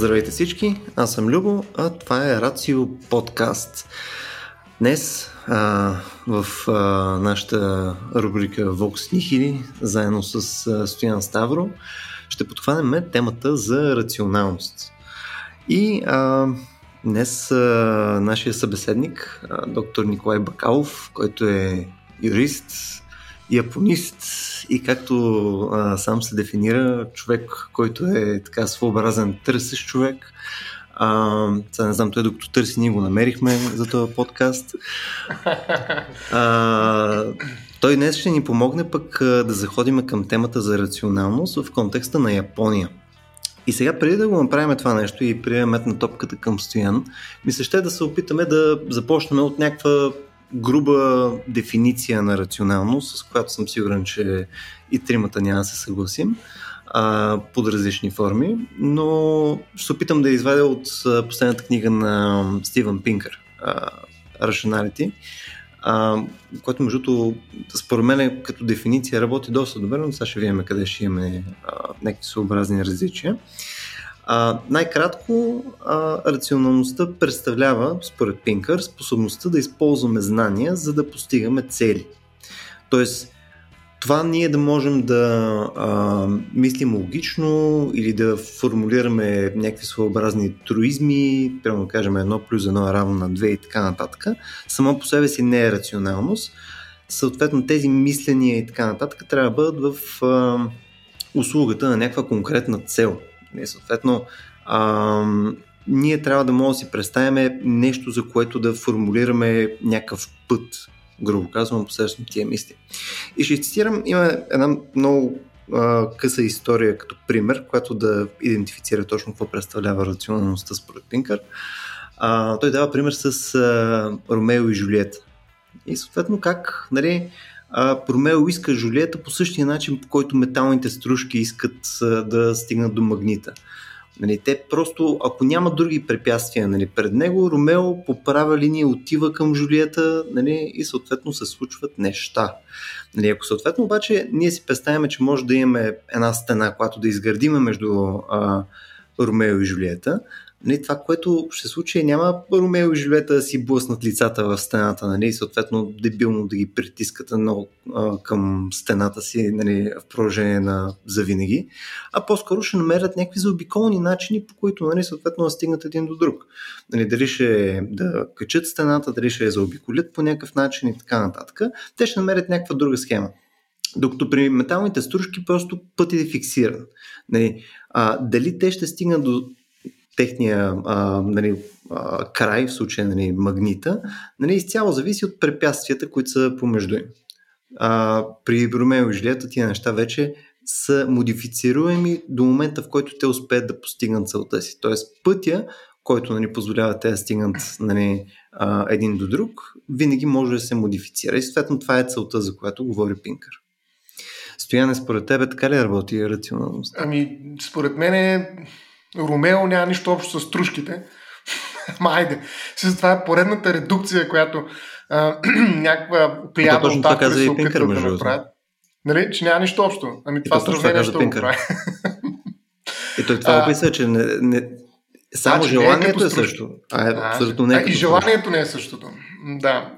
Здравейте всички, аз съм Любо, а това е Рацио подкаст. Днес а, в а, нашата рубрика Vox Nihili, заедно с а, Стоян Ставро, ще подхванем темата за рационалност. И а, днес а, нашия събеседник, а, доктор Николай Бакалов, който е юрист, японист и както а, сам се дефинира, човек, който е така своеобразен търсещ човек. А, сега не знам, той докато търси, ние го намерихме за този подкаст. А, той днес ще ни помогне пък да заходим към темата за рационалност в контекста на Япония. И сега, преди да го направим това нещо и приемем на топката към Стоян, мисля ще да се опитаме да започнем от някаква груба дефиниция на рационалност, с която съм сигурен, че и тримата няма да се съгласим а, под различни форми, но ще се опитам да извадя от последната книга на Стивън Пинкър, Rationality, а, който между другото, според мен като дефиниция работи доста добре, но сега ще видим къде ще имаме а, някакви съобразни различия. А, най-кратко, а, рационалността представлява, според Пинкър, способността да използваме знания, за да постигаме цели. Тоест, това ние да можем да а, мислим логично или да формулираме някакви своеобразни труизми, прямо кажем едно плюс едно е равно на две и така нататък, само по себе си не е рационалност. Съответно тези мисления и така нататък трябва да бъдат в а, услугата на някаква конкретна цел. Не, съответно, а, ние трябва да можем да си представим нещо, за което да формулираме някакъв път, грубо казвам, посредством тия мисли. И ще цитирам, има една много а, къса история като пример, която да идентифицира точно какво представлява рационалността според Пинкър. А, той дава пример с а, Ромео и Жулиета. И съответно как, нали, а, Промео иска Жулиета по същия начин, по който металните стружки искат да стигнат до магнита. Нали, те просто, ако няма други препятствия нали, пред него, Ромео по права линия отива към Жулиета нали, и съответно се случват неща. Нали, ако съответно обаче ние си представяме, че може да имаме една стена, която да изградиме между а, Ромео и Жулиета, Нали, това, което ще случи е няма Ромео и Жилета да си блъснат лицата в стената, нали, съответно дебилно да ги притискат много а, към стената си нали, в продължение на завинаги, а по-скоро ще намерят някакви заобиколни начини, по които нали, съответно да стигнат един до друг. Нали, дали ще да качат стената, дали ще я заобиколят по някакъв начин и така нататък, те ще намерят някаква друга схема. Докато при металните стружки просто пътят е фиксиран. Нали, а, дали те ще стигнат до техния а, нали, а, край, в случая нали, магнита, нали, изцяло зависи от препятствията, които са помежду им. А, при Ромео и Жилета тия неща вече са модифицируеми до момента, в който те успеят да постигнат целта си. Тоест пътя, който нали, позволява те да стигнат нали, а, един до друг, винаги може да се модифицира. И съответно това е целта, за която говори Пинкър. Стояне, според тебе така ли работи рационалност? Ами, според мен е Ромео няма нищо общо с трушките. Ма айде, с това е поредната редукция, която а, някаква плеяда от автори се опитват да направят. Нали, че няма нищо общо. Ами това сравнение ще го прави. И той това описа, че не, не, само значи, желанието е, е също. А, е, абсолютно не е и желанието не е същото. Да.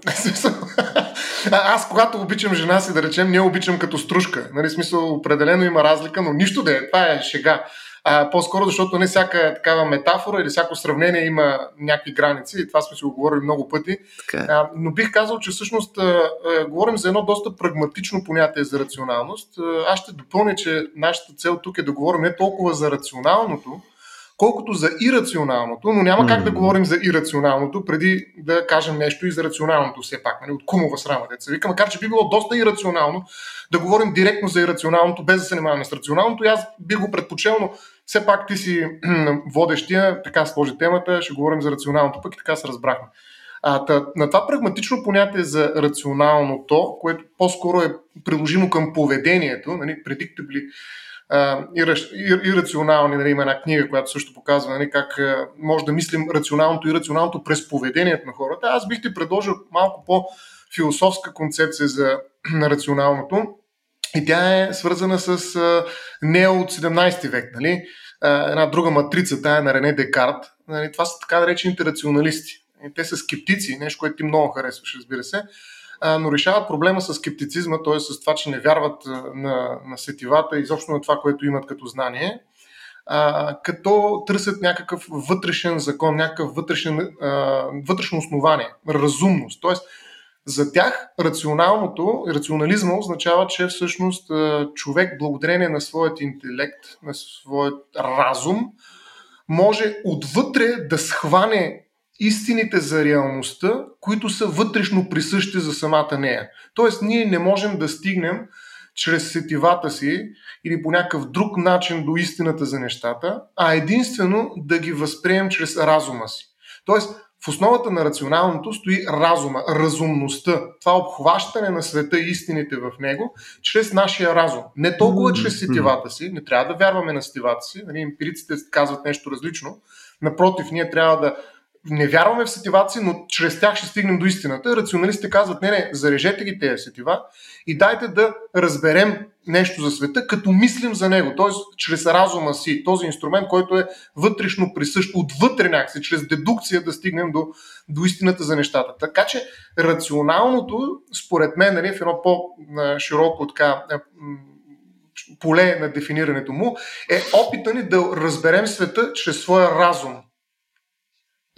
Аз, когато обичам жена си, да речем, не обичам като стружка. Нали, смисъл, определено има разлика, но нищо да е. Това е шега а, по-скоро защото не всяка такава метафора или всяко сравнение има някакви граници и това сме си го говорили много пъти. Е. А, но бих казал, че всъщност а, а, говорим за едно доста прагматично понятие за рационалност. А, аз ще допълня, че нашата цел тук е да говорим не толкова за рационалното, колкото за ирационалното, но няма как да говорим за ирационалното, преди да кажем нещо и за рационалното все пак, нали, от кумова срама, деца вика, макар че би било доста ирационално да говорим директно за ирационалното, без да се занимаваме с рационалното и аз би го предпочел, но все пак ти си водещия, така сложи темата, ще говорим за рационалното, пък и така се разбрахме. А, та, на това прагматично понятие за рационалното, което по-скоро е приложимо към поведението, нали, predictably ирационални, нали, има една книга, която също показва нали, как може да мислим рационалното и рационалното през поведението на хората. Аз бих ти предложил малко по-философска концепция за на рационалното и тя е свързана с Нео от 17 век. Нали? една друга матрица, тая на Рене Декарт. Нали, това са така наречените рационалисти. И те са скептици, нещо, което ти много харесваш, разбира се, но решават проблема с скептицизма, т.е. с това, че не вярват на, на сетивата и изобщо на това, което имат като знание, а, като търсят някакъв вътрешен закон, някакъв вътрешен, а, вътрешно основание, разумност. Тоест, за тях рационалното, рационализма означава, че всъщност човек, благодарение на своят интелект, на своят разум, може отвътре да схване истините за реалността, които са вътрешно присъщи за самата нея. Тоест, ние не можем да стигнем чрез сетивата си или по някакъв друг начин до истината за нещата, а единствено да ги възприемем чрез разума си. Тоест, в основата на рационалното стои разума, разумността, това обхващане на света и истините в него, чрез нашия разум. Не толкова чрез сетивата си, не трябва да вярваме на сетивата си, нали, емпириците казват нещо различно. Напротив, ние трябва да не вярваме в сетивата си, но чрез тях ще стигнем до истината. Рационалистите казват, не, не, зарежете ги тези сетива и дайте да разберем нещо за света, като мислим за него, т.е. чрез разума си, този инструмент, който е вътрешно присъщ, отвътре някакси, чрез дедукция да стигнем до, до истината за нещата. Така че рационалното, според мен, нали, в едно по-широко така, поле на дефинирането му, е опита ни да разберем света чрез своя разум.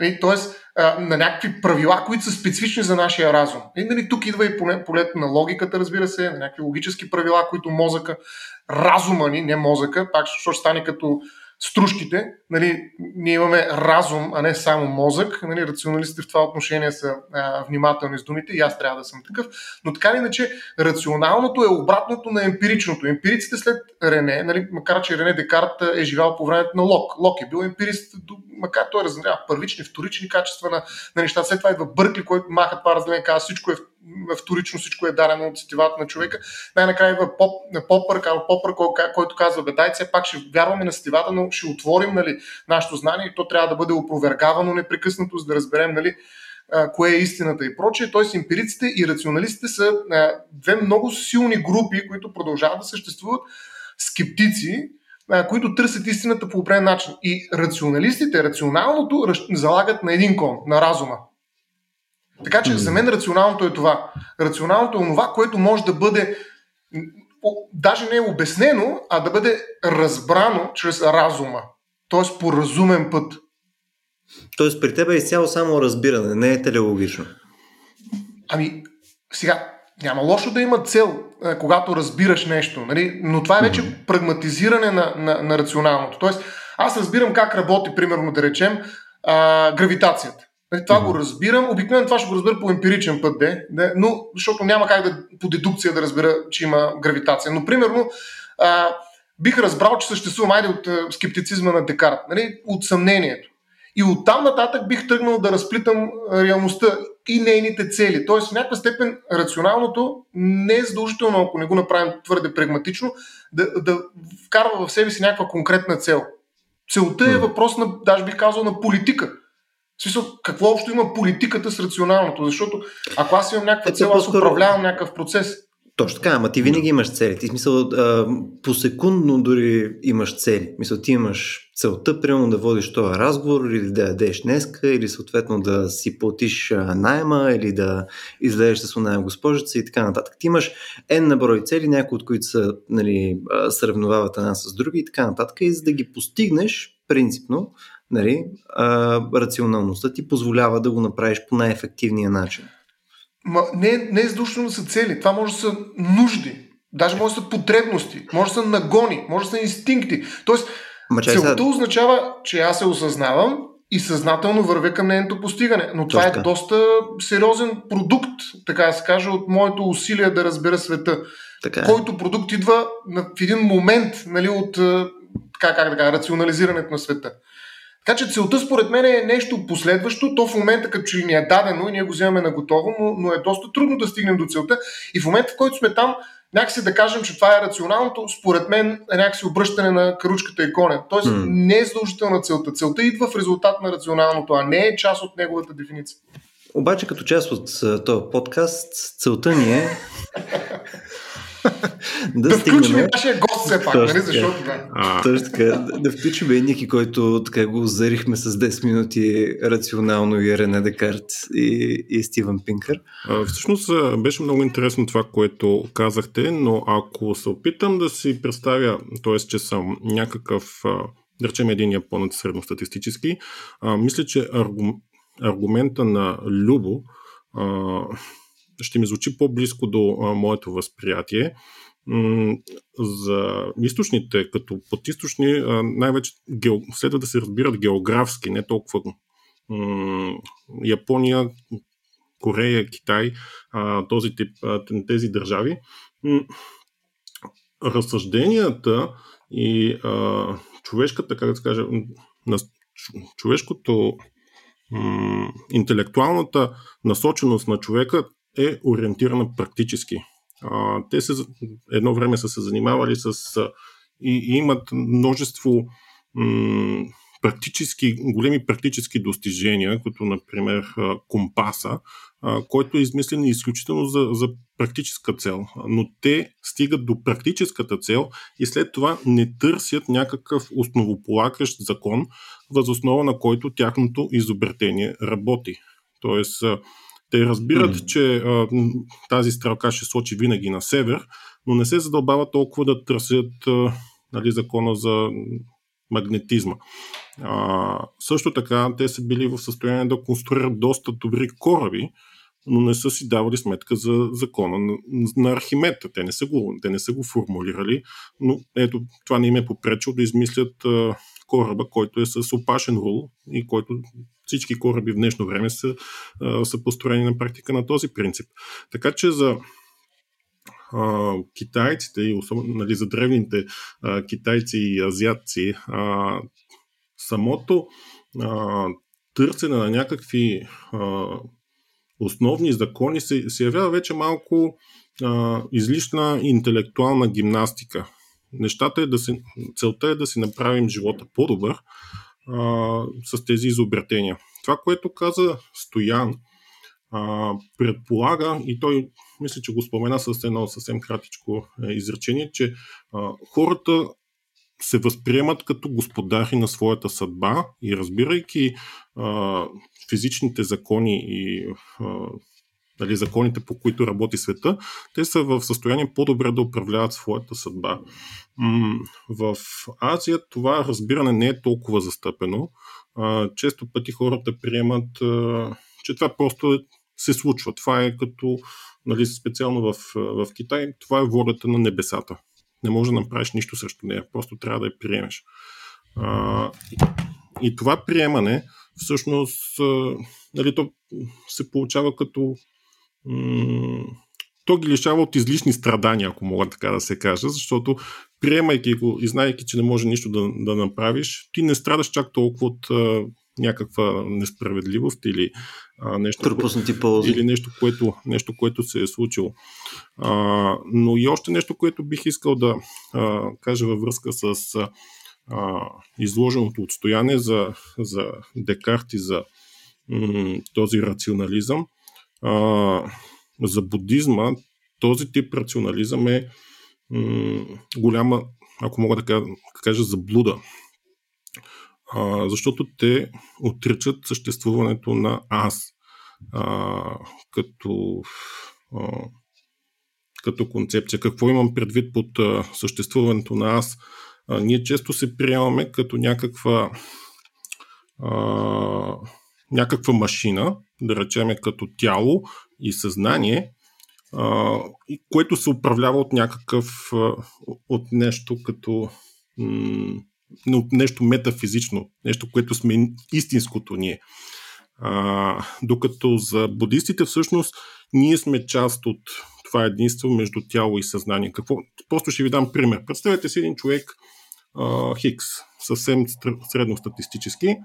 Нали, тоест, на някакви правила, които са специфични за нашия разум. И, нали, тук идва и полето на логиката, разбира се, на някакви логически правила, които мозъка, разума ни, не мозъка, пак ще стане като стружките, нали, ние имаме разум, а не само мозък. Нали, рационалистите в това отношение са а, внимателни с думите и аз трябва да съм такъв. Но така или иначе, рационалното е обратното на емпиричното. Емпириците след Рене, нали, макар че Рене Декарт е живял по времето на Лок. Лок е бил емпирист, макар той разделява първични, вторични качества на, на нещата. След това идва Бъркли, който маха това разделение, казва всичко е вторично всичко е дарено от сетивата на човека. Най-накрая идва поп, Попър, Попър, който казва, бе, дай все пак ще вярваме на сетивата, но ще отворим нали, нашето знание и то трябва да бъде опровергавано непрекъснато, за да разберем нали, кое е истината и прочее. Тоест емпириците и рационалистите са две много силни групи, които продължават да съществуват, скептици, които търсят истината по определен начин. И рационалистите, рационалното залагат на един кон, на разума. Така че за мен рационалното е това. Рационалното е това, което може да бъде даже не е обяснено, а да бъде разбрано чрез разума. Т.е. по разумен път. Тоест при теб е изцяло само разбиране, не е телеологично. Ами, сега, няма лошо да има цел, когато разбираш нещо, нали? но това е вече mm-hmm. прагматизиране на, на, на рационалното. Тоест, аз разбирам как работи, примерно, да речем, а, гравитацията. Нали, това mm-hmm. го разбирам. Обикновено това ще го разбера по емпиричен път, де, де, но защото няма как да по дедукция да разбера, че има гравитация. Но, примерно, а, бих разбрал, че съществува майде от а, скептицизма на Декарт, нали, от съмнението. И оттам нататък бих тръгнал да разплитам реалността и нейните цели. Тоест, в някаква степен рационалното не е задължително, ако не го направим твърде прагматично, да, да вкарва в себе си някаква конкретна цел. Целта е въпрос на, даже бих казал, на политика. В смисъл, какво общо има политиката с рационалното? Защото ако аз имам някаква цел, аз управлявам някакъв процес. Точно така, ама ти винаги имаш цели. Ти смисъл, а, посекундно дори имаш цели. Мисъл, ти имаш целта, примерно да водиш този разговор или да ядеш днеска, или съответно да си платиш найема, или да излезеш с найем госпожица и така нататък. Ти имаш N на брой цели, някои от които са, нали, сравновават една с други и така нататък. И за да ги постигнеш, принципно, нали, а, рационалността ти позволява да го направиш по най-ефективния начин. Ма, не, не е задушно да са цели. Това може да са нужди. Даже може да са потребности. Може да са нагони. Може да са инстинкти. Тоест, Ма, целта сега... означава, че аз се осъзнавам и съзнателно вървя към нейното постигане. Но това Точно. е доста сериозен продукт, така да се каже, от моето усилие да разбера света. Така е. Който продукт идва в един момент нали, от така, как да кажа, рационализирането на света. Така че целта според мен е нещо последващо. То в момента като че ни е дадено и ние го вземаме на готово, но, но е доста трудно да стигнем до целта. И в момента, в който сме там, някакси да кажем, че това е рационалното, според мен е някакси обръщане на каручката и коня. Тоест mm. не е задължителна целта. Целта идва в резултат на рационалното, а не е част от неговата дефиниция. Обаче като част от този подкаст, целта ни е да, да включим нашия гост все пак, нали? Защото да. Точно така. Да, да включим и Ники, който така го зарихме с 10 минути рационално и Рене Декарт и, и Стивен Пинкър. А, всъщност беше много интересно това, което казахте, но ако се опитам да си представя, т.е. че съм някакъв да речем един японец средностатистически, а, мисля, че аргум, аргумента на Любо а, ще ми звучи по-близко до а, моето възприятие. М- за източните, като подизточни, най-вече гео... следва да се разбират географски, не толкова м- Япония, Корея, Китай, а, този тип, а, тези държави. М- разсъжденията и а, човешката, как да се каже, на човешкото м- интелектуалната насоченост на човека е ориентирана практически. А, те се, едно време са се занимавали с и, и имат множество м- практически, големи практически достижения, като например компаса, който е измислен изключително за, за практическа цел. Но те стигат до практическата цел и след това не търсят някакъв основополагащ закон, възоснова на който тяхното изобретение работи. Тоест, те разбират, mm. че а, тази стрелка ще сочи винаги на север, но не се задълбават толкова да търсят а, нали, закона за магнетизма. А, също така, те са били в състояние да конструират доста добри кораби, но не са си давали сметка за закона на, на Архимед. Те не, са го, те не са го формулирали, но ето, това не им е попречило да измислят а, кораба, който е с опашен рул и който всички кораби в днешно време са, са построени на практика на този принцип. Така че за а, китайците и особено нали, за древните а, китайци и азиатци, а, самото а, търсене на някакви а, основни закони се, се явява вече малко а, излишна интелектуална гимнастика. Нещата е да се, целта е да си направим живота по-добър а, с тези изобретения. Това, което каза Стоян, а, предполага, и той мисля, че го спомена с едно съвсем кратичко е, изречение, че а, хората се възприемат като господари на своята съдба и разбирайки а, физичните закони и а, нали, законите, по които работи света, те са в състояние по-добре да управляват своята съдба. В Азия това разбиране не е толкова застъпено. Често пъти хората приемат, че това просто се случва. Това е като, нали, специално в, в Китай, това е волята на небесата не можеш да направиш нищо срещу нея, просто трябва да я приемеш. А, и, това приемане, всъщност, нали, то се получава като. М- то ги лишава от излишни страдания, ако мога така да се кажа, защото приемайки го и знаеки, че не може нищо да, да направиш, ти не страдаш чак толкова от а, някаква несправедливост или а, нещо, ползи. или нещо което, нещо, което се е случило. А, но и още нещо, което бих искал да а, кажа във връзка с а, изложеното отстояние за, за Декарт и за м- този рационализъм. За будизма този тип рационализъм е м- голяма, ако мога да кажа, заблуда а, защото те отричат съществуването на аз а, като, а, като концепция. Какво имам предвид под а, съществуването на аз? А, ние често се приемаме като някаква а, някаква машина, да речеме като тяло и съзнание, което се управлява от някакъв, от нещо като от нещо метафизично, нещо, което сме истинското ние. Докато за будистите всъщност ние сме част от това единство между тяло и съзнание. Какво? Просто ще ви дам пример. Представете си един човек Хикс, съвсем средностатистически.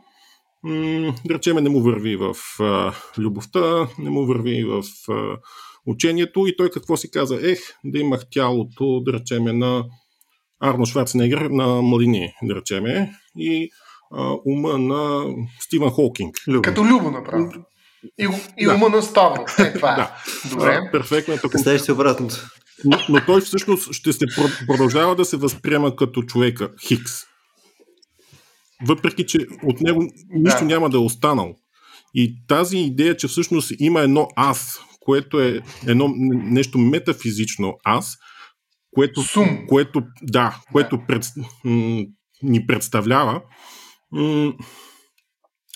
М- да речеме, не му върви в а, любовта, не му върви в а, учението и той какво си каза? Ех, да имах тялото, да речеме, на Арно Шварценегер на младини, да речеме, и а, ума на Стивън Холкинг. Любо. Като Любо направо. И, и да. ума на Ставро. Е, това е. Да. Добре. А, перфектно. Представиш си обратното. но, но той всъщност ще се продължава да се възприема като човека Хикс. Въпреки, че от него нищо да. няма да е останало. И тази идея, че всъщност има едно аз, което е едно нещо метафизично аз, което, Сум. което, да, което да. Пред, м- ни представлява, м-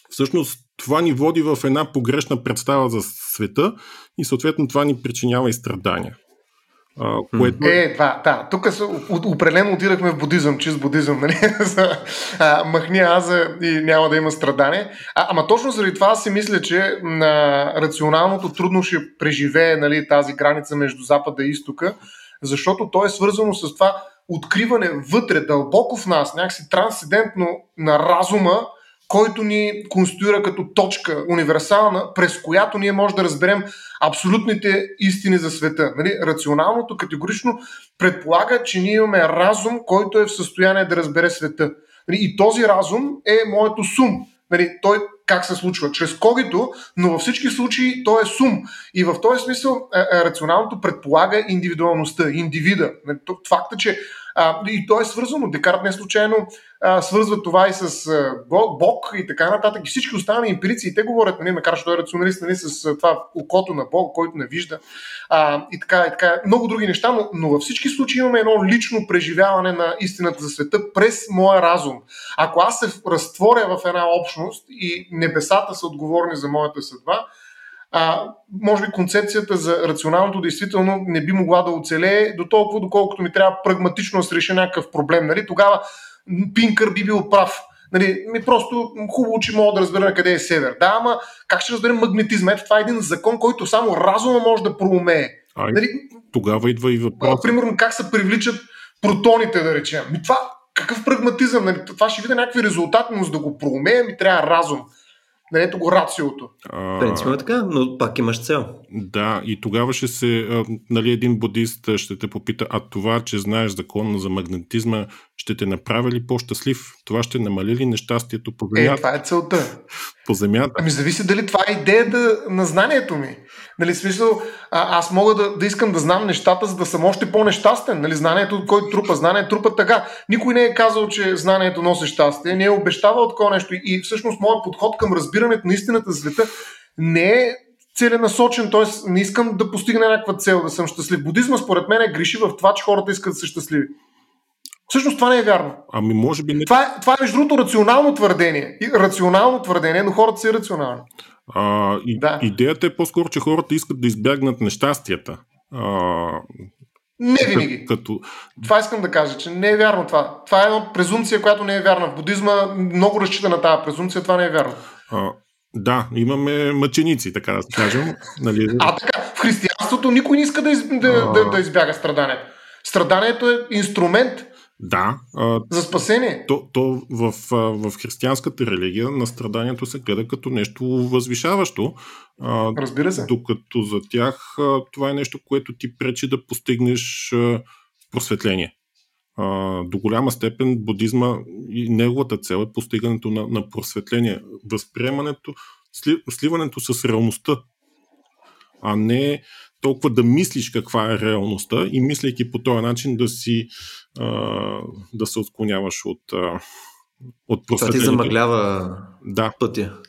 всъщност това ни води в една погрешна представа за света и съответно това ни причинява и страдания. Което... Е, това, да. Тук определено отидахме в будизъм, чист будизъм, нали? а, махни аза и няма да има страдане. А, ама точно заради това си мисля, че на рационалното трудно ще преживее нали, тази граница между Запада и Изтока, защото то е свързано с това откриване вътре, дълбоко в нас, някакси трансцендентно на разума, който ни конституира като точка универсална, през която ние можем да разберем абсолютните истини за света. Нали? Рационалното категорично предполага, че ние имаме разум, който е в състояние да разбере света. Нали? И този разум е моето сум. Нали? Той как се случва? Чрез когито, но във всички случаи той е сум. И в този смисъл е, е, рационалното предполага индивидуалността, индивида. Нали? Факта, че а, и то е свързано. Декарт не случайно а, свързва това и с а, Бог и така нататък. И всички останали емпирици, и те говорят, нали, макар че той е рационалист, нали, с това окото на Бог, който не вижда. А, и, така, и така. Много други неща, но, но във всички случаи имаме едно лично преживяване на истината за света през моя разум. Ако аз се разтворя в една общност и небесата са отговорни за моята съдба, а, може би концепцията за рационалното действително не би могла да оцелее до толкова, доколкото ми трябва прагматично да се реши някакъв проблем. Нали? Тогава Пинкър би бил прав. Нали, ми просто хубаво, че мога да разбера къде е север. Да, ама как ще разберем магнетизма? Ето това е един закон, който само разума може да проумее. Ай, нали, тогава идва и въпрос. Примерно как се привличат протоните, да речем. Ми това какъв прагматизъм? Нали, това ще видя някакви резултати, но за да го проумея ми трябва разум. Нали, ето го рациото. А... Принципно е така, но пак имаш цел. Да, и тогава ще се, а, нали, един будист ще те попита, а това, че знаеш закон за магнетизма, ще те направи ли по-щастлив? Това ще намали ли нещастието по? Е, това е целта. По земята. Ами зависи дали това е идеята на знанието ми. Нали, смисъл, а, аз мога да, да искам да знам нещата, за да съм още по-нещастен. Нали, знанието, който трупа, знание трупа така. Никой не е казал, че знанието носи щастие, не е обещавал такова нещо. И всъщност моят подход към разбирането на истината за света не е целенасочен, т.е. не искам да постигна някаква цел, да съм щастлив. Будизма според мен е греши в това, че хората искат да са щастливи. Всъщност това не е вярно. Ами може би не. Това е, това е между другото рационално твърдение. Рационално твърдение, но хората са ирационални. А, и, да. Идеята е по-скоро, че хората искат да избягнат нещастията. А, не винаги. Като... Това искам да кажа, че не е вярно това. Това е една презумпция, която не е вярна. В будизма много разчита на тази презумпция, това не е вярно. А, да, имаме мъченици, така да кажем. Нали? А така, в християнството никой не иска да, из, да, а... да, да избяга страданието. Страданието е инструмент, да. А, за спасение. То, то в, в християнската религия на страданието се гледа като нещо възвишаващо. А, Разбира се. Докато за тях а, това е нещо, което ти пречи да постигнеш а, просветление. А, до голяма степен будизма и неговата цел е постигането на, на просветление. Възприемането, сли, сливането с реалността, а не толкова да мислиш каква е реалността и мислейки по този начин да си а, да се отклоняваш от, а, от Това ти замъглява да. пътя.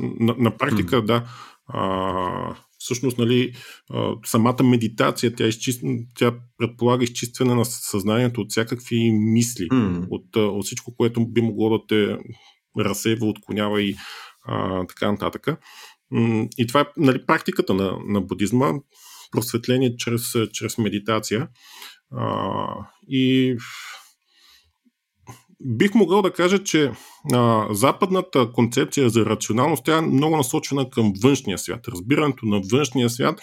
На, на практика, mm. да. А, всъщност, нали, а, самата медитация, тя, изчист... тя предполага изчистване на съзнанието от всякакви мисли, mm. от, от всичко, което би могло да те разсейва, отклонява и а, така нататък. И това е нали, практиката на, на будизма, просветление чрез, чрез медитация. А, и бих могъл да кажа, че а, западната концепция за рационалност тя е много насочена към външния свят, разбирането на външния свят,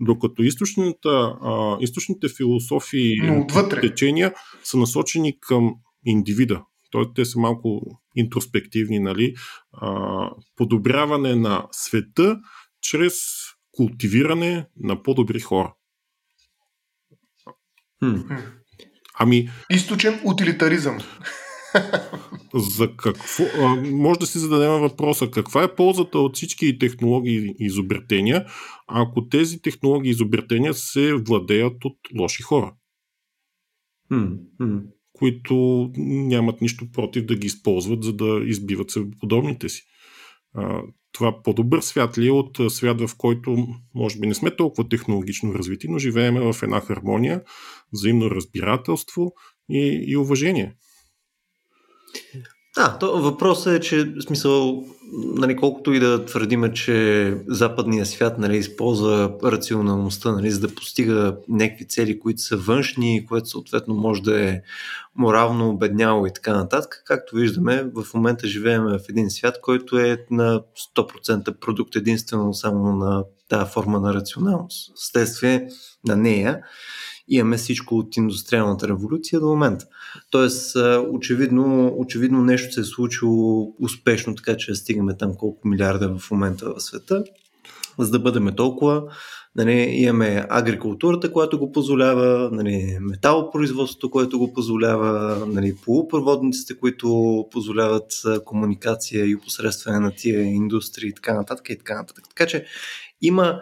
докато източните, а, източните философии и течения са насочени към индивида. Тоест, те са малко интроспективни, нали? А, подобряване на света чрез култивиране на по-добри хора. Хм. Ами. Източен утилитаризъм. за какво, а, може да си зададем въпроса каква е ползата от всички технологии и изобретения, ако тези технологии и изобретения се владеят от лоши хора. Mm-hmm. които нямат нищо против да ги използват, за да избиват се подобните си. А, това по-добър свят ли е от свят, в който може би не сме толкова технологично развити, но живееме в една хармония, взаимно разбирателство и, и уважение. Да, то въпросът е, че смисъл, нали, колкото и да твърдиме, че западният свят нали, използва рационалността, нали, за да постига някакви цели, които са външни, което съответно може да е морално обедняло и така нататък. Както виждаме, в момента живеем в един свят, който е на 100% продукт единствено само на тази форма на рационалност. Вследствие на нея имаме всичко от индустриалната революция до момента. Тоест, очевидно, очевидно нещо се е случило успешно, така че стигаме там колко милиарда в момента в света, за да бъдем толкова. Нали, имаме агрикултурата, която го позволява, нали, металопроизводството, което го позволява, нали, полупроводниците, които позволяват комуникация и опосредстване на тия индустрии и така нататък и така нататък. Така че има,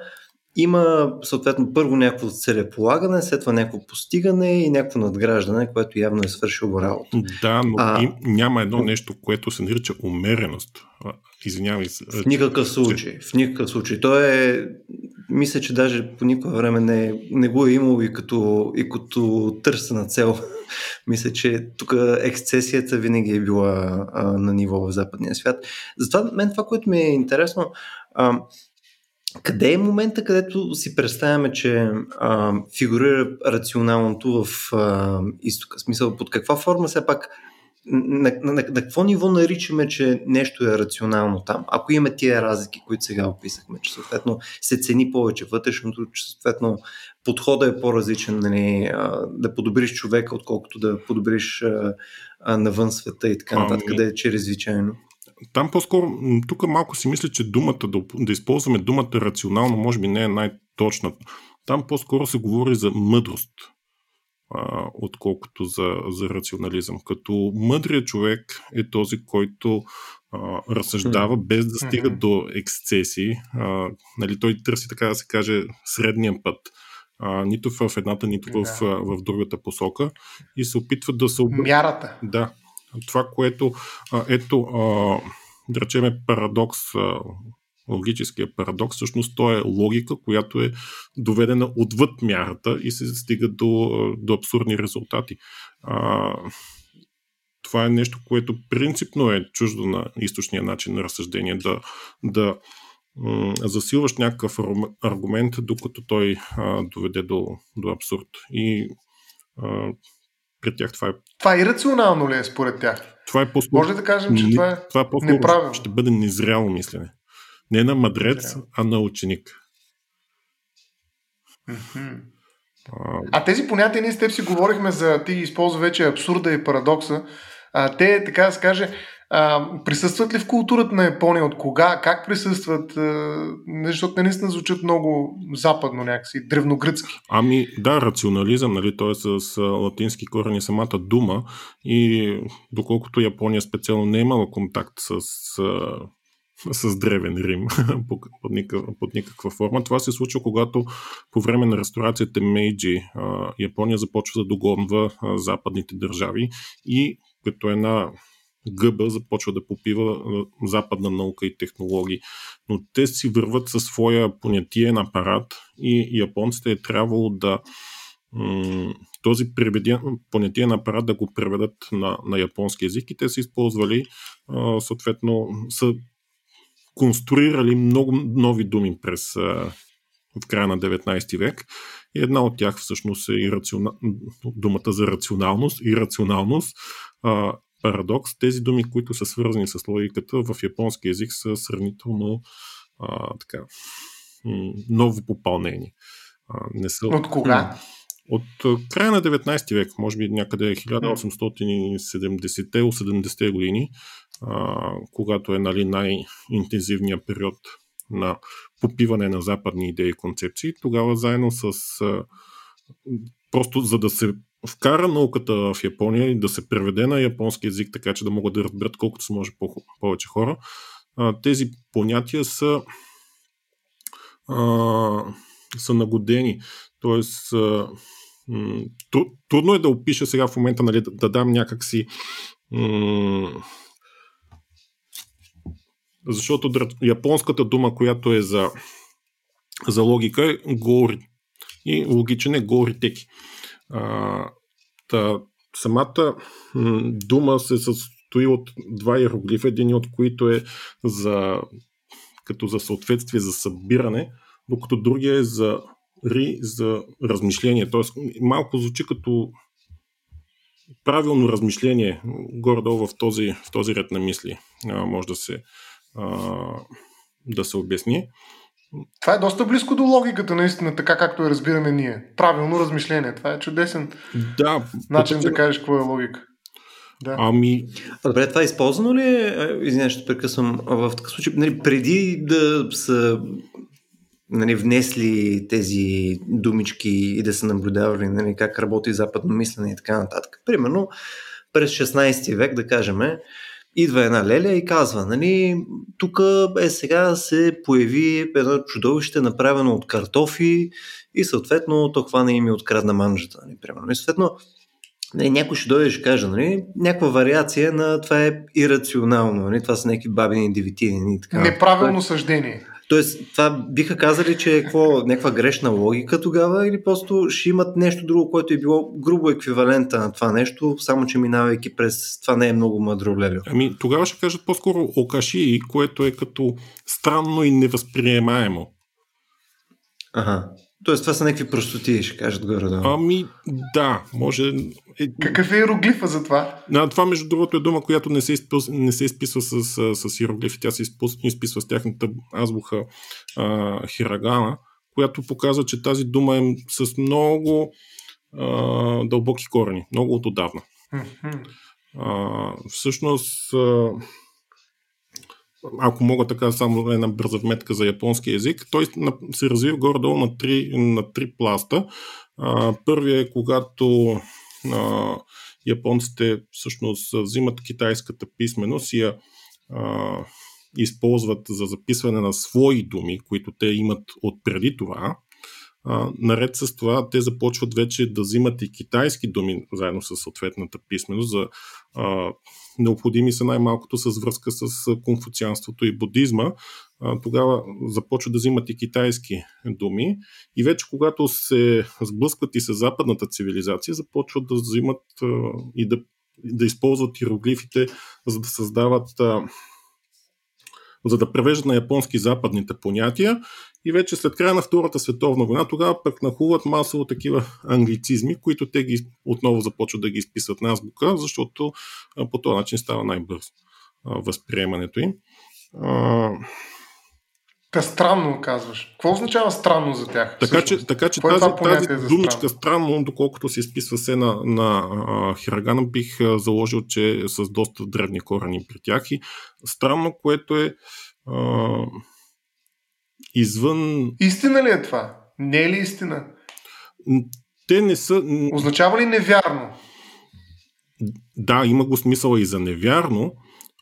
има съответно първо някакво целеполагане, след това някакво постигане и някакво надграждане, което явно е свършило работа. Да, но а, и, няма едно нещо, което се нарича умереност. Извинявай се. В никакъв случай. В никакъв случай. То е. Мисля, че даже по никое време не, не го е имало и като, и като търсена цел. мисля, че тук ексцесията винаги е била а, на ниво в западния свят. Затова мен това, което ми е интересно, а, къде е момента, където си представяме, че а, фигурира рационалното в а, изтока? Смисъл, под каква форма все пак на, на, на, на какво ниво наричаме, че нещо е рационално там? Ако имаме тия разлики, които сега описахме, че съответно се цени повече вътрешното, че съответно подходът е по-различен, нали, а, да подобриш човека, отколкото да подобриш а, а, навън света и така нататък, къде е чрезвичайно там по-скоро, тук малко си мисля, че думата, да, да използваме думата рационално, може би не е най-точна. Там по-скоро се говори за мъдрост, а, отколкото за, за рационализъм. Като мъдрият човек е този, който а, разсъждава без да стига mm-hmm. до ексцеси. А, нали, той търси, така да се каже, средния път. А, нито в едната, нито в, в, в другата посока и се опитва да се... Мярата. Да, това, което ето, да речеме парадокс, логическия парадокс, всъщност то е логика, която е доведена отвъд мярата и се стига до, до абсурдни резултати. Това е нещо, което принципно е чуждо на източния начин на разсъждение, да, да засилваш някакъв аргумент, докато той а, доведе до, до абсурд. И а, пред тях това е. Това ирационално ли е според тях? Това е по Може да кажем, че не, това е, това е неправилно. Ще бъде незряло мислене. Не на Незряло. а на ученик. Mm-hmm. А, а тези понятия ние с теб си говорихме за, ти ги използва вече абсурда и парадокса. А, те, така да се каже, а, присъстват ли в културата на Япония? От кога? Как присъстват? А, защото наистина звучат много западно някакси, древногръцки. Ами да, рационализъм, нали, т.е. с латински корени самата дума и доколкото Япония специално не е имала контакт с с древен Рим под, никаква, под никаква форма. Това се случва, когато по време на ресторацията Мейджи Япония започва да догонва западните държави и като една гъба започва да попива западна наука и технологии. Но те си върват със своя понятиен апарат и японците е трябвало да този понятиен апарат да го преведат на, на японски язик и те са използвали съответно са конструирали много нови думи през в края на 19 век. И една от тях всъщност е и рациона... думата за рационалност и рационалност парадокс. Тези думи, които са свързани с логиката в японски язик са сравнително а, така, ново попълнение. А, не са... От кога? От края на 19 век, може би някъде 1870-80 години, а, когато е нали, най-интензивният период на попиване на западни идеи и концепции, тогава заедно с а, просто за да се вкара науката в Япония и да се преведе на японски язик, така че да могат да разберат колкото се може повече хора, тези понятия са, а, са нагодени. Тоест, а, трудно е да опиша сега в момента, нали, да дам някакси м- защото японската дума, която е за, за логика е гори. И логичен е гори теки. А, та, самата м, дума се състои от два иероглифа, един от които е за, като за съответствие за събиране, докато другия е за ри за размишление. Тоест, малко звучи като правилно размишление, горе-долу в този, в този ред на мисли а, може да се, а, да се обясни. Това е доста близко до логиката, наистина, така както я разбираме ние. Правилно размишление. Това е чудесен да, начин да кажеш какво е логика. Да. Ами. Добре, това е използвано ли е, извинявай, ще прекъсвам, в такъв случай, нали, преди да са нали, внесли тези думички и да са наблюдавали нали, как работи западно мислене и така нататък. Примерно, през 16 век, да кажем, идва една леля и казва, нали, тук е сега се появи едно чудовище, направено от картофи и съответно то хвана им и открадна манжата. Нали, примерно. И съответно, нали, някой ще дойде и ще каже, нали, някаква вариация на това е ирационално, нали, това са някакви бабини девитини и така. Неправилно съждение. Тоест, това биха казали, че е какво, някаква грешна логика тогава или просто ще имат нещо друго, което е било грубо еквивалента на това нещо, само че минавайки през това не е много мъдро леле. Ами тогава ще кажат по-скоро окаши, което е като странно и невъзприемаемо. Ага. Тоест, това са някакви простоти, ще кажат горе да. Ами, да, може. Е... Какъв е иероглифа за това? А, това, между другото, е дума, която не се, изписва, не се изписва с, с, с иероглифи, тя се изписва с тяхната азбуха а, хирагана, която показва, че тази дума е с много а, дълбоки корени, много от отдавна. А, всъщност, а, ако мога така само една бърза вметка за японски язик, той се развива горе-долу на три, на три пласта. Първият е когато а, японците всъщност взимат китайската писменост и я а, използват за записване на свои думи, които те имат от преди това. А, наред с това, те започват вече да взимат и китайски думи заедно с съответната писменост за а, необходими са най-малкото с връзка с конфуцианството и будизма, тогава започват да взимат и китайски думи. И вече когато се сблъскват и с западната цивилизация, започват да взимат и да, да използват иероглифите, за да създават за да превеждат на японски западните понятия и вече след края на Втората световна война, тогава пък нахуват масово такива англицизми, които те ги отново започват да ги изписват на азбука, защото по този начин става най-бързо възприемането им. Та странно казваш. Какво означава странно за тях? Така че, така, че е тази, тази думичка странно? странно, доколкото се изписва се на, на а, Хирагана, бих а, заложил, че е с доста древни корени при тях. И странно, което е а, извън... Истина ли е това? Не е ли истина? Те не са... Означава ли невярно? Да, има го смисъл и за невярно,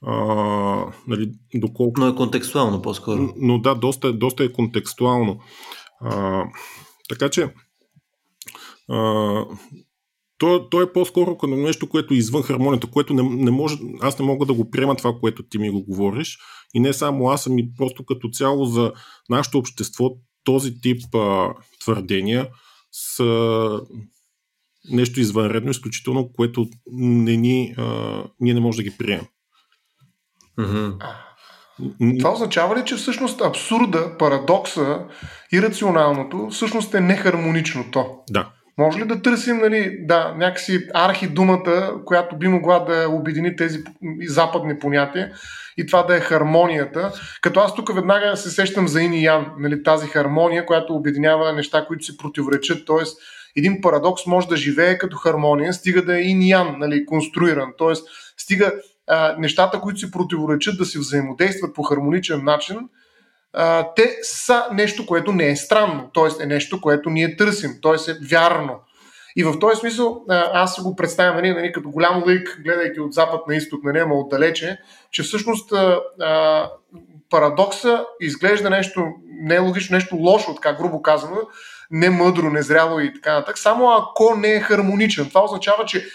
а, нали, доколко... Но е контекстуално по-скоро. Но да, доста, доста е контекстуално. А, така че а, то, то е по-скоро като нещо, което е извън хармонията, което не, не може, аз не мога да го приема това, което ти ми го говориш. И не само аз, ами просто като цяло за нашето общество този тип а, твърдения са нещо извънредно, изключително, което не ни, а, ние не можем да ги приемем. Mm-hmm. Това означава ли, че всъщност абсурда, парадокса и рационалното всъщност е нехармоничното? Да. Може ли да търсим, нали, да, някакси архи думата, която би могла да обедини тези западни понятия и това да е хармонията. Като аз тук веднага се сещам за Ин и Ян, нали, тази хармония, която обединява неща, които си противоречат, т.е. един парадокс може да живее като хармония, стига да е Ин и Ян, нали, конструиран, т.е. стига нещата, които си противоречат да си взаимодействат по хармоничен начин, те са нещо, което не е странно, т.е. е нещо, което ние търсим, т.е. е вярно. И в този смисъл аз го представям нали, нали, като голям лик, гледайки от запад на изток, нали, ама отдалече, че всъщност парадокса изглежда нещо нелогично, нещо лошо, така грубо казано, не мъдро, незряло и така нататък, само ако не е хармоничен. Това означава, че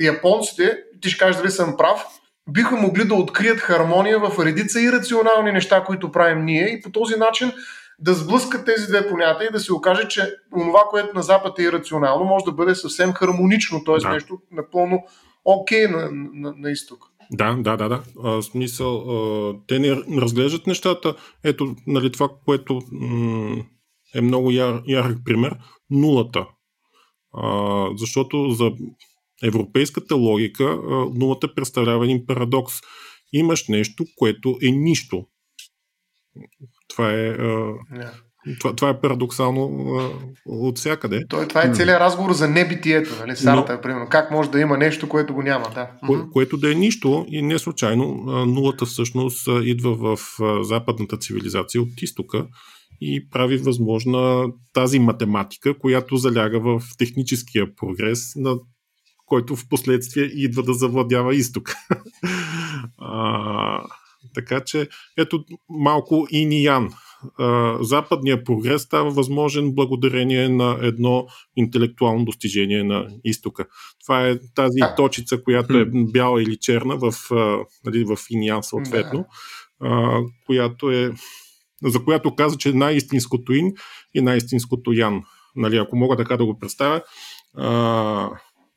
японците, ти ще кажеш дали съм прав, биха могли да открият хармония в редица ирационални неща, които правим ние и по този начин да сблъскат тези две понятия и да се окаже, че това, което на Запад е ирационално, може да бъде съвсем хармонично, т.е. Да. нещо напълно окей okay на, на, на изток. Да, да, да, да. А, смисъл, а, те не разглеждат нещата. Ето, нали, това, което м- е много яр, ярък пример, нулата. А, защото за европейската логика нулата представлява един парадокс. Имаш нещо, което е нищо. Това е, yeah. това, това е парадоксално а, от всякъде. Той, това е целият разговор за небитието, нали? Старата, Но, примерно. Как може да има нещо, което го няма, да. Кое, което да е нищо и не случайно нулата всъщност идва в западната цивилизация от изтока и прави възможна тази математика, която заляга в техническия прогрес, на който в последствие идва да завладява изток. а, така че, ето малко иниян. Западният прогрес става възможен благодарение на едно интелектуално достижение на изтока. Това е тази точица, която е бяла или черна в, нали, в иниян съответно, която е за която каза, че най-истинското ин и най-истинското ян. Нали, ако мога така да го представя, а,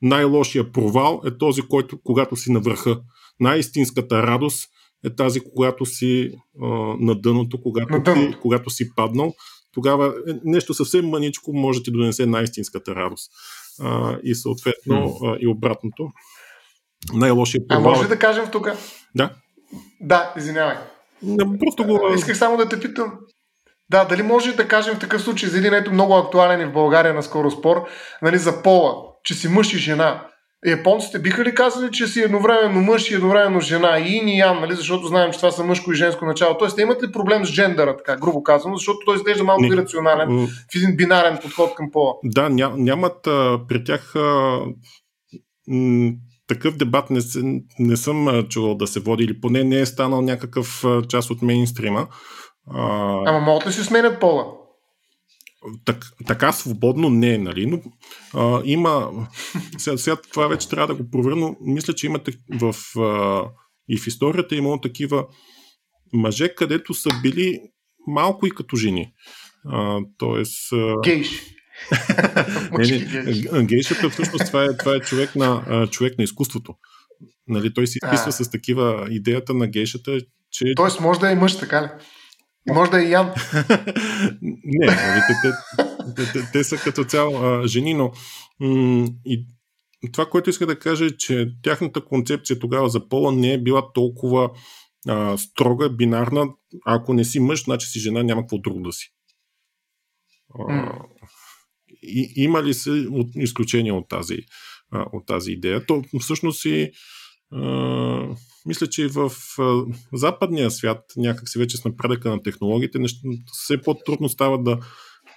най-лошия провал е този, който когато си на върха. Най-истинската радост е тази, когато си а, на дъното, когато, на дъно. Си, когато си паднал. Тогава е, нещо съвсем мъничко може ти донесе най-истинската радост. А, и съответно а, и обратното. Най-лошия провал. А може ли да кажем тук? Да. Да, извинявай. Не, просто го... Исках само да те питам. Да, дали може да кажем в такъв случай за един ето много актуален и в България на скоро спор, нали, за пола, че си мъж и жена. Японците биха ли казали, че си едновременно мъж и едновременно жена и ин и ян, нали, защото знаем, че това са мъжко и женско начало. Тоест, имат ли проблем с джендъра, така грубо казано, защото той изглежда малко Не. ирационален в един бинарен подход към пола? Да, ня, нямат а, при тях а, м- такъв дебат не, не съм чувал да се води, или поне не е станал някакъв част от мейнстрима. А, Ама могат ли си сменят пола? Так, така свободно не е, нали? Но а, има. Сега, сега това вече трябва да го проверя, но мисля, че има в. А, и в историята е имало такива мъже, където са били малко и като жени. А, тоест. А... Гейш не, не, гейшата всъщност това е, това е човек, на, човек на изкуството. Нали, той си изписва с такива идеята на гейшата, че... Тоест може да е мъж, така ли? Може да е Ян. не, нали, те, те, те, те, са като цяло жени, но м- и това, което иска да кажа е, че тяхната концепция тогава за пола не е била толкова а, строга, бинарна. Ако не си мъж, значи си жена, няма какво друго да си. А, и, има ли се от, изключение от тази, а, от тази идея? То всъщност и а, мисля, че в а, западния свят, някак си вече с напредъка на технологиите, нещ... все по-трудно става да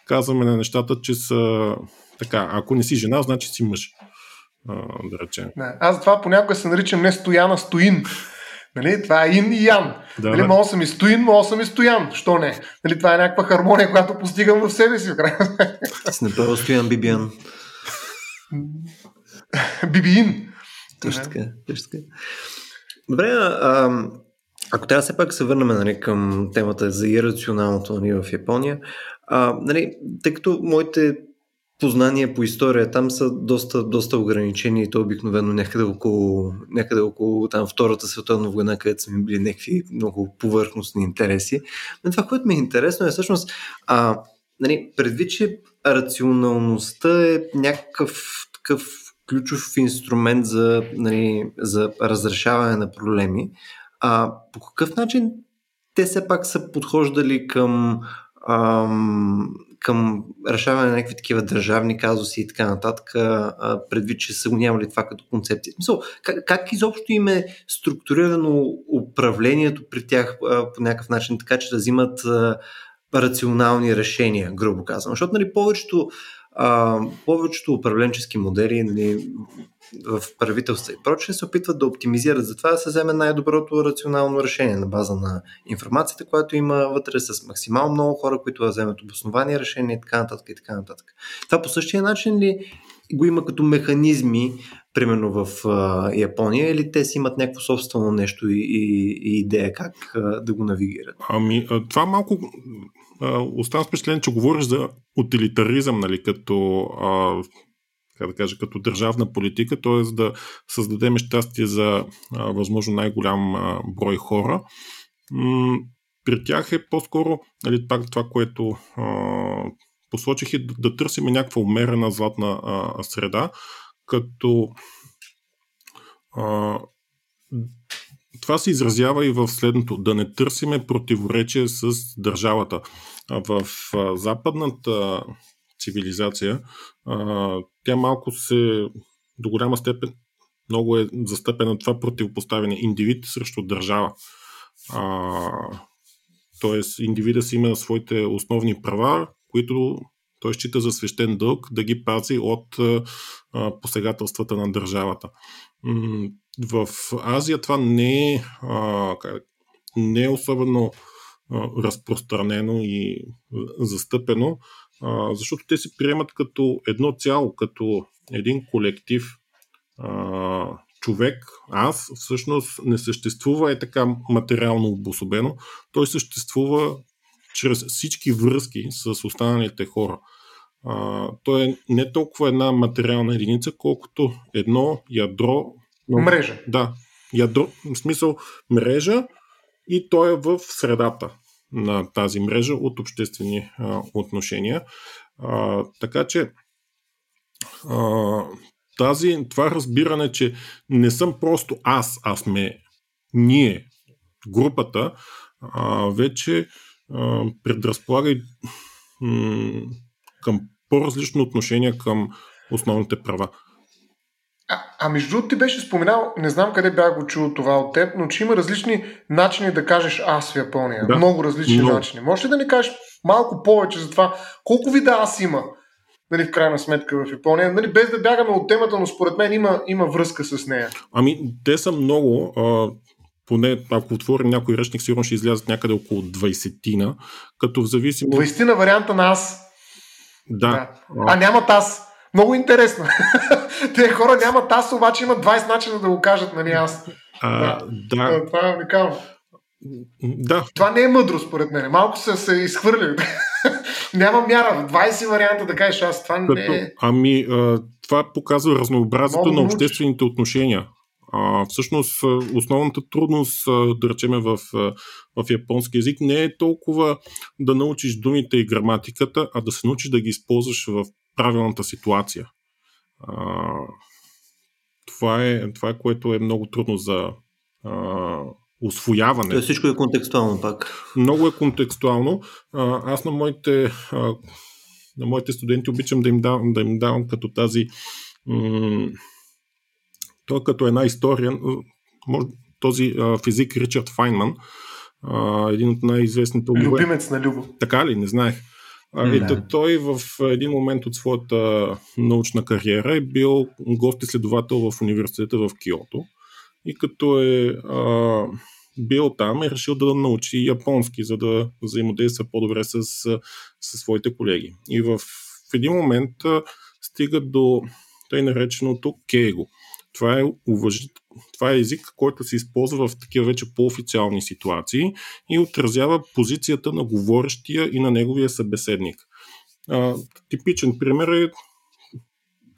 казваме на нещата, че са така, ако не си жена, значи си мъж. А, да речем. Не, аз това понякога се наричам не Стояна, Стоин. Нали? Това е ин и ян. Да, нали? Мога съм и стоин, мога съм и стоян. Що не? Нали? Това е някаква хармония, която постигам в себе си. С направо стоян Бибиан. Бибиин. Точно така. Точно така. Добре, а, ако трябва все пак се върнем нали, към темата за ирационалното нали, в Япония, а, нали, тъй като моите познания по история там са доста, доста ограничени и то обикновено някъде около, някъде около там Втората световна война, където са ми били някакви много повърхностни интереси. Но това, което ми е интересно е всъщност а, нали, предвид, че рационалността е някакъв такъв ключов инструмент за, нали, за разрешаване на проблеми, а по какъв начин те все пак са подхождали към ам, към решаване на някакви такива държавни казуси и така нататък, предвид, че са го нямали това като концепция. Мисъл, как, как изобщо им е структурирано управлението при тях по някакъв начин, така че да взимат рационални решения, грубо казвам. Защото нали, повечето а, повечето управленчески модели нали, в правителства и прочее се опитват да оптимизират за това да се вземе най-доброто рационално решение на база на информацията, която има вътре с максимално много хора, които да вземат обосновани решения и така нататък и така нататък. Това по същия начин ли го има като механизми, примерно в а, Япония, или те си имат някакво собствено нещо и, и, и идея как а, да го навигират? Ами, това малко оставам с впечатление, че говориш за утилитаризъм, нали, като а, как да кажа, като държавна политика, т.е. да създадем щастие за а, възможно най-голям а, брой хора. М- при тях е по-скоро нали, пак това, което а, посочих е да, да търсим някаква умерена златна а, среда, като а, това се изразява и в следното. Да не търсиме противоречие с държавата. В западната цивилизация тя малко се до голяма степен много е застъпена това противопоставяне индивид срещу държава. тоест, индивида си има своите основни права, които той счита за свещен дълг да ги пази от посегателствата на държавата. В Азия това не е, не е особено разпространено и застъпено, защото те се приемат като едно цяло, като един колектив. Човек, аз, всъщност не съществува е така материално обособено. Той съществува чрез всички връзки с останалите хора. А, той е не толкова една материална единица, колкото едно ядро. Мрежа. Да, ядро, в смисъл мрежа и той е в средата на тази мрежа от обществени а, отношения. А, така че а, тази, това разбиране, че не съм просто аз, аз сме ние, групата, а, вече а, предразполага и м- към по-различно отношение към основните права. А, а между другото ти беше споменал, не знам къде бях го чул това от теб, но че има различни начини да кажеш аз в Япония. Да. Много различни Но... начини. Може ли да ни кажеш малко повече за това? Колко вида аз има? Нали, в крайна сметка в Япония. Нали, без да бягаме от темата, но според мен има, има връзка с нея. Ами, те са много. А, поне ако отворим някой речник, сигурно ще излязат някъде около 20-тина, като в зависимост... 20 на варианта на аз. Да. да. А, а нямат аз. Много интересно. Те хора нямат аз, обаче имат 20 начина да го кажат, нали аз. А, да. да. Това е уникално. Да. Това не е мъдро, според мен. Малко са се изхвърлили. Няма мяра. 20 варианта да кажеш аз. Това Като, не е... Ами, това показва разнообразието на обществените отношения. А, всъщност, основната трудност, да речеме, в, в японски язик не е толкова да научиш думите и граматиката, а да се научиш да ги използваш в правилната ситуация. А, това, е, това е което е много трудно за а, освояване. То всичко е контекстуално пак. Много е контекстуално. А, аз на моите, а, на моите студенти обичам да им давам, да им давам като тази м- то като една история, този а, физик Ричард Файнман, а, един от най-известните Любимец на Любо. Така ли? Не знаех. А, и той в един момент от своята научна кариера е бил гост-изследовател в университета в Киото. И като е а, бил там, е решил да научи японски, за да взаимодейства по-добре с, с своите колеги. И в, в един момент а, стига до тъй нареченото кейго. Това е, уважит... това е език, който се използва в такива вече по-официални ситуации и отразява позицията на говорещия и на неговия събеседник. А, типичен пример е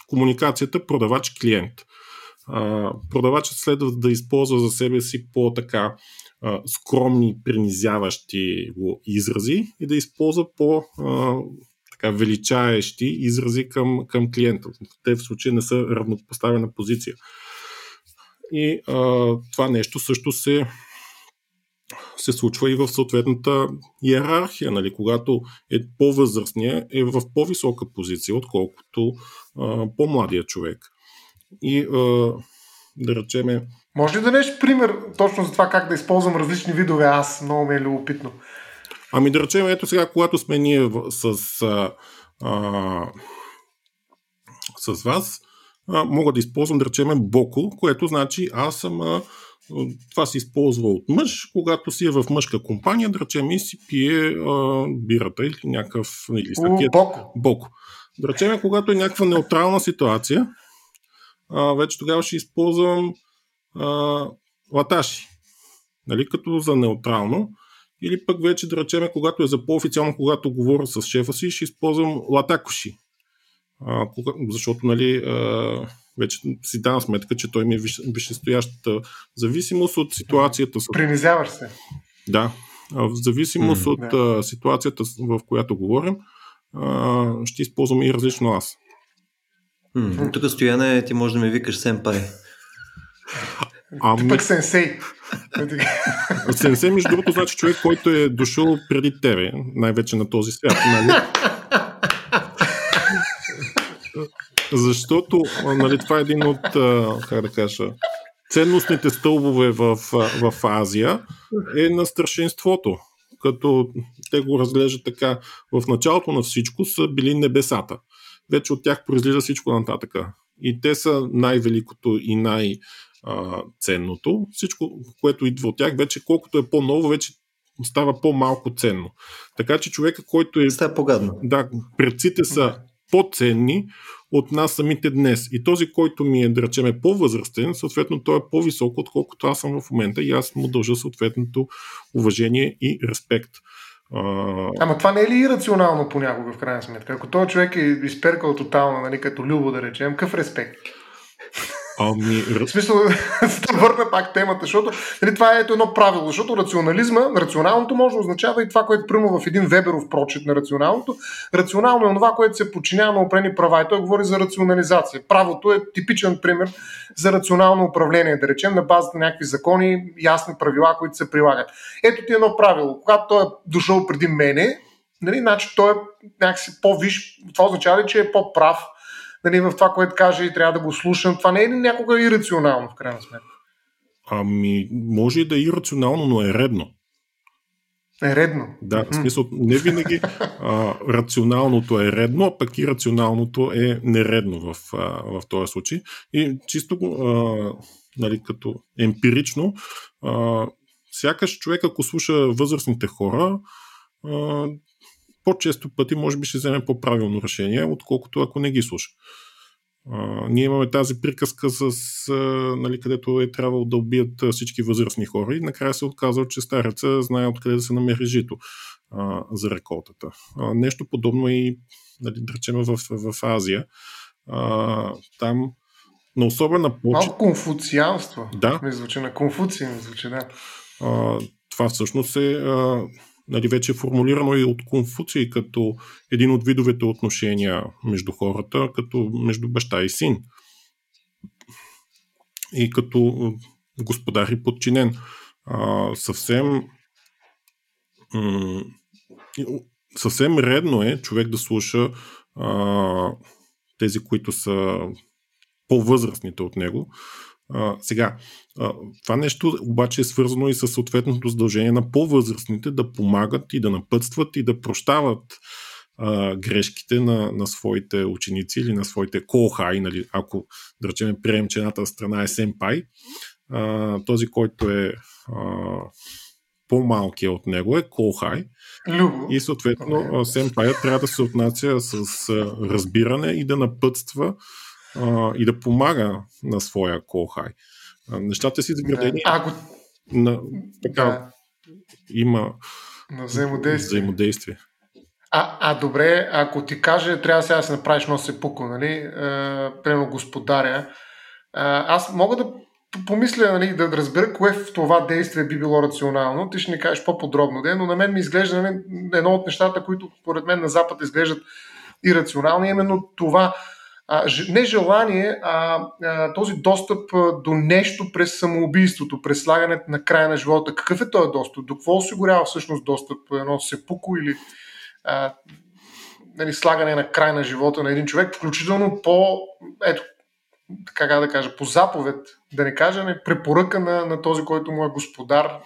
комуникацията продавач-клиент. А, продавачът следва да използва за себе си по-така а, скромни, принизяващи го изрази и да използва по а, така величаещи изрази към, към клиента. Те в случая не са равнопоставена позиция. И а, това нещо също се, се случва и в съответната иерархия, нали, когато е по-възрастния е в по-висока позиция, отколкото а, по-младия човек. И а, да речеме. Може ли да дадеш пример точно за това как да използвам различни видове аз? Много ми е любопитно. Ами да речем, ето сега, когато сме ние с а, а, с вас, а, мога да използвам, да речем, боко, което значи аз съм а, това се използва от мъж, когато си е в мъжка компания, да речем и си пие а, бирата или някакъв или стакия. Боко. Боко. Да речем, когато е някаква неутрална ситуация, а, вече тогава ще използвам а, латаши, нали, като за неутрално. Или пък вече да речем, когато е за по-официално, когато говоря с шефа си, ще използвам латакоши. А, кога, защото нали, а, вече си давам сметка, че той ми е висшестоящата зависимост от ситуацията. С... Принизяваш се. Да. В зависимост mm, от да. ситуацията, в която говорим, а, ще използвам и различно аз. Mm, тук стояне ти може да ме викаш сенпай. Ами... пък сенсей. сенсей, между другото, значи човек, който е дошъл преди тебе, най-вече на този свят. Нали? Защото нали, това е един от, как да кажа, ценностните стълбове в, в Азия е на старшинството. Като те го разглеждат така, в началото на всичко са били небесата. Вече от тях произлиза всичко нататък. И те са най-великото и най-ценното. Всичко, което идва от тях, вече колкото е по-ново, вече става по-малко ценно. Така че човека, който е... Става по-гадно. Да, предците са по-ценни от нас самите днес. И този, който ми е, да речем, е по-възрастен, съответно той е по-висок, отколкото аз съм в момента и аз му дължа съответното уважение и респект. А... Ама това не е ли ирационално понякога, в крайна сметка? Ако този човек е изперкал тотално, нали, като Любо, да речем, какъв респект? Ами... В смисъл, да върна пак темата, защото нали, това е ето едно правило, защото рационализма, рационалното може да означава и това, което приема в един Веберов прочит на рационалното. Рационално е това, което се подчинява на опрени права и той говори за рационализация. Правото е типичен пример за рационално управление, да речем, на базата на някакви закони, ясни правила, които се прилагат. Ето ти едно правило. Когато той е дошъл преди мене, нали, значи той е някакси по-виш, това означава ли, че е по-прав, нали, в това, което каже и трябва да го слушам. Това не е ли някога ирационално, в крайна сметка? Ами, може и да е ирационално, но е редно. Е редно. Да, в смисъл, не винаги а, рационалното е редно, а пък и рационалното е нередно в, а, в този случай. И чисто а, нали, като емпирично, а, сякаш човек, ако слуша възрастните хора, а, по-често пъти може би ще вземе по-правилно решение, отколкото ако не ги слуша. А, ние имаме тази приказка, с, а, нали, където е трябвало да убият всички възрастни хора и накрая се отказва, че стареца знае откъде да се намери жито а, за реколтата. А, нещо подобно и нали, да речем в, в, Азия. А, там на особена почва... Малко конфуцианство. Да. Ми звучи на Конфуция, ми звучи, да. А, това всъщност е а, нали, вече е формулирано и от Конфуций като един от видовете отношения между хората, като между баща и син. И като господар и подчинен. А, съвсем съвсем редно е човек да слуша а, тези, които са по-възрастните от него, а, сега, а, това нещо обаче е свързано и с съответното задължение на по-възрастните да помагат и да напътстват и да прощават а, грешките на, на своите ученици или на своите колхай, нали, ако да речем приемем, че едната страна е семпай, а, този, който е а, по-малкият от него е колхай. Любо. И съответно семпая трябва да се отнася с разбиране и да напътства а, и да помага на своя колхай. Нещата си изградени. Да. Ако... На, така, да. има на взаимодействие. взаимодействие. А, а добре, ако ти каже, трябва сега да се направиш носи сепуко, нали? Примерно господаря. А, аз мога да помисля, нали, да разбера кое в това действие би било рационално. Ти ще ни кажеш по-подробно, де, но на мен ми изглежда нали, едно от нещата, които поред мен на Запад изглеждат ирационални, именно това а, не а, а този достъп до нещо през самоубийството, през слагането на края на живота. Какъв е този достъп? До какво осигурява всъщност достъп? Едно сепуко или а, нали, слагане на край на живота на един човек, включително по, ето, така да кажа, по заповед, да не кажа, не препоръка на, на този, който му е господар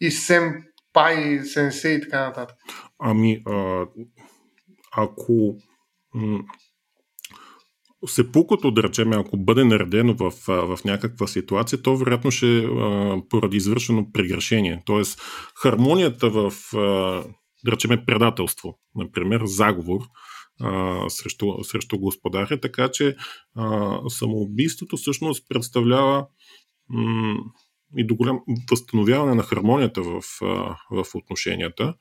и сем пай, сенсе и така нататък. Ами, а, ако сепукото, да речем, ако бъде наредено в, в някаква ситуация, то вероятно ще е поради извършено прегрешение. Тоест, хармонията в, да речем, предателство, например, заговор, а, срещу, срещу господаря, така че а, самоубийството всъщност представлява м- и до голям възстановяване на хармонията в, а, в отношенията,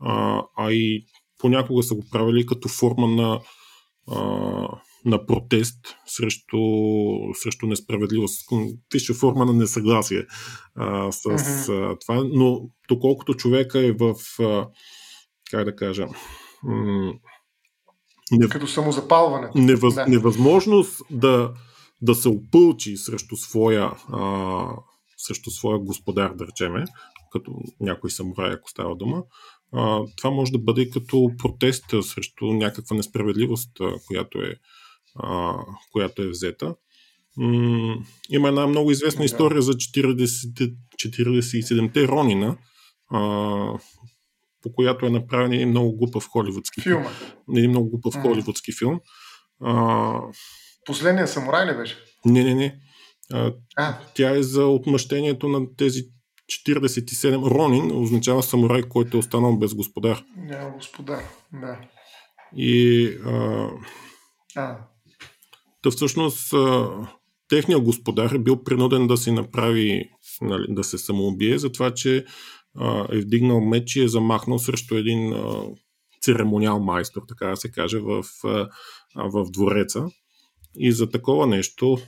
а, а и понякога са го правили като форма на а, на протест срещу, срещу несправедливост. Висша форма на несъгласие а, с а, това, но доколкото човека е в, а, как да кажа, м- не, като самозапалване. Невъз, да. Невъзможност да, да се опълчи срещу своя, а, срещу своя господар, да речеме, като някой самурай, ако става дума, а, това може да бъде като протест срещу някаква несправедливост, а, която е а, която е взета. М- има една много известна история за 40, 47-те Ронина, а, по която е направен един много глупав холивудски филм. Един много глупав mm. холивудски филм. А, Последния самурай ли беше? Не, не, не. А, а. Тя е за отмъщението на тези 47. Ронин означава самурай, който е останал без господар. Няма господар, да. И а, а. Та всъщност техният господар е бил принуден да си направи, нали, да се самоубие, за това, че е вдигнал меч и е замахнал срещу един церемониал майстор, така да се каже, в, в двореца. И за такова нещо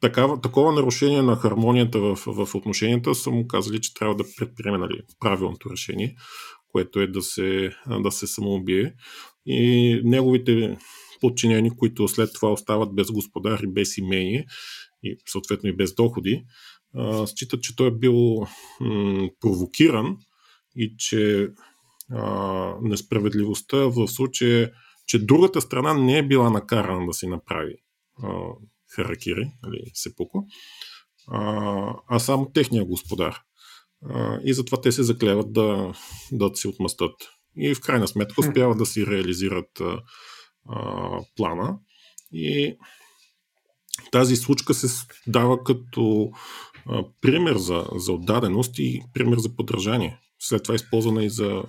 такава, такова нарушение на хармонията в, в отношенията са му казали, че трябва да предприеме нали, правилното решение, което е да се, да се самоубие и неговите подчинени, които след това остават без господари, без имение и съответно и без доходи, считат, че той е бил м- провокиран и че а, несправедливостта в случая, че другата страна не е била накарана да си направи а, харакири, нали, сепуко, а, а само техния господар. А, и затова те се заклеват да, да се отмъстат и в крайна сметка успяват да си реализират а, а, плана. И тази случка се дава като а, пример за, за отдаденост и пример за поддържание. След това е използвана и за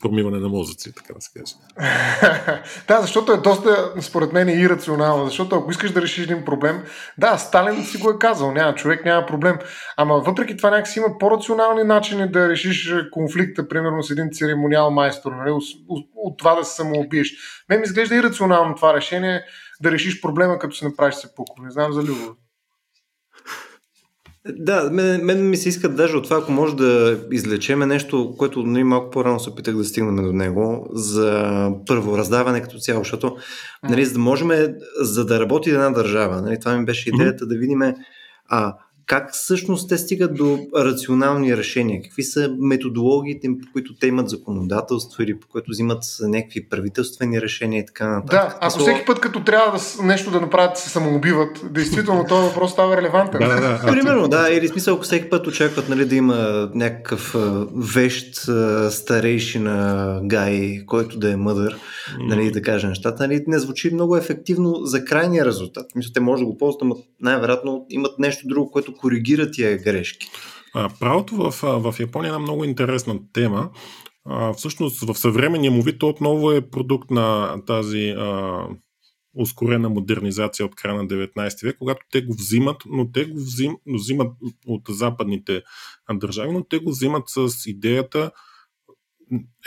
промиване на мозъци, така да се каже. да, защото е доста, според мен, ирационално. Защото ако искаш да решиш един проблем, да, Сталин си го е казал, няма, човек няма проблем. Ама въпреки това някакси има по-рационални начини да решиш конфликта, примерно с един церемониал майстор, нали, от това да се самоубиеш. Мен ми изглежда ирационално това решение да решиш проблема, като се направиш се пуко. Не знам за Любов. Да, мен, мен ми се иска даже от това, ако може да излечеме нещо, което нали, малко по-рано се опитах да стигнем до него, за първо раздаване като цяло, защото нали, за да можем, за да работи една държава, нали, това ми беше идеята да видим а, как всъщност те стигат до рационални решения? Какви са методологиите, по които те имат законодателство или по които взимат някакви правителствени решения и така нататък? Да, ако всеки път, като трябва да нещо да направят, се самоубиват, действително този въпрос става релевантен. да, да, Примерно, да, или смисъл, ако всеки път очакват нали, да има някакъв вещ старейшина гай, който да е мъдър, нали, да каже нещата, нали, не звучи много ефективно за крайния резултат. Мисля, те може да го ползват, но най-вероятно имат нещо друго, което коригира тия грешки? А, правото в, в Япония е една много интересна тема. А, всъщност в съвременния му вид отново е продукт на тази а, ускорена модернизация от края на 19 век, когато те го взимат, но те го взим, взимат от западните държави, но те го взимат с идеята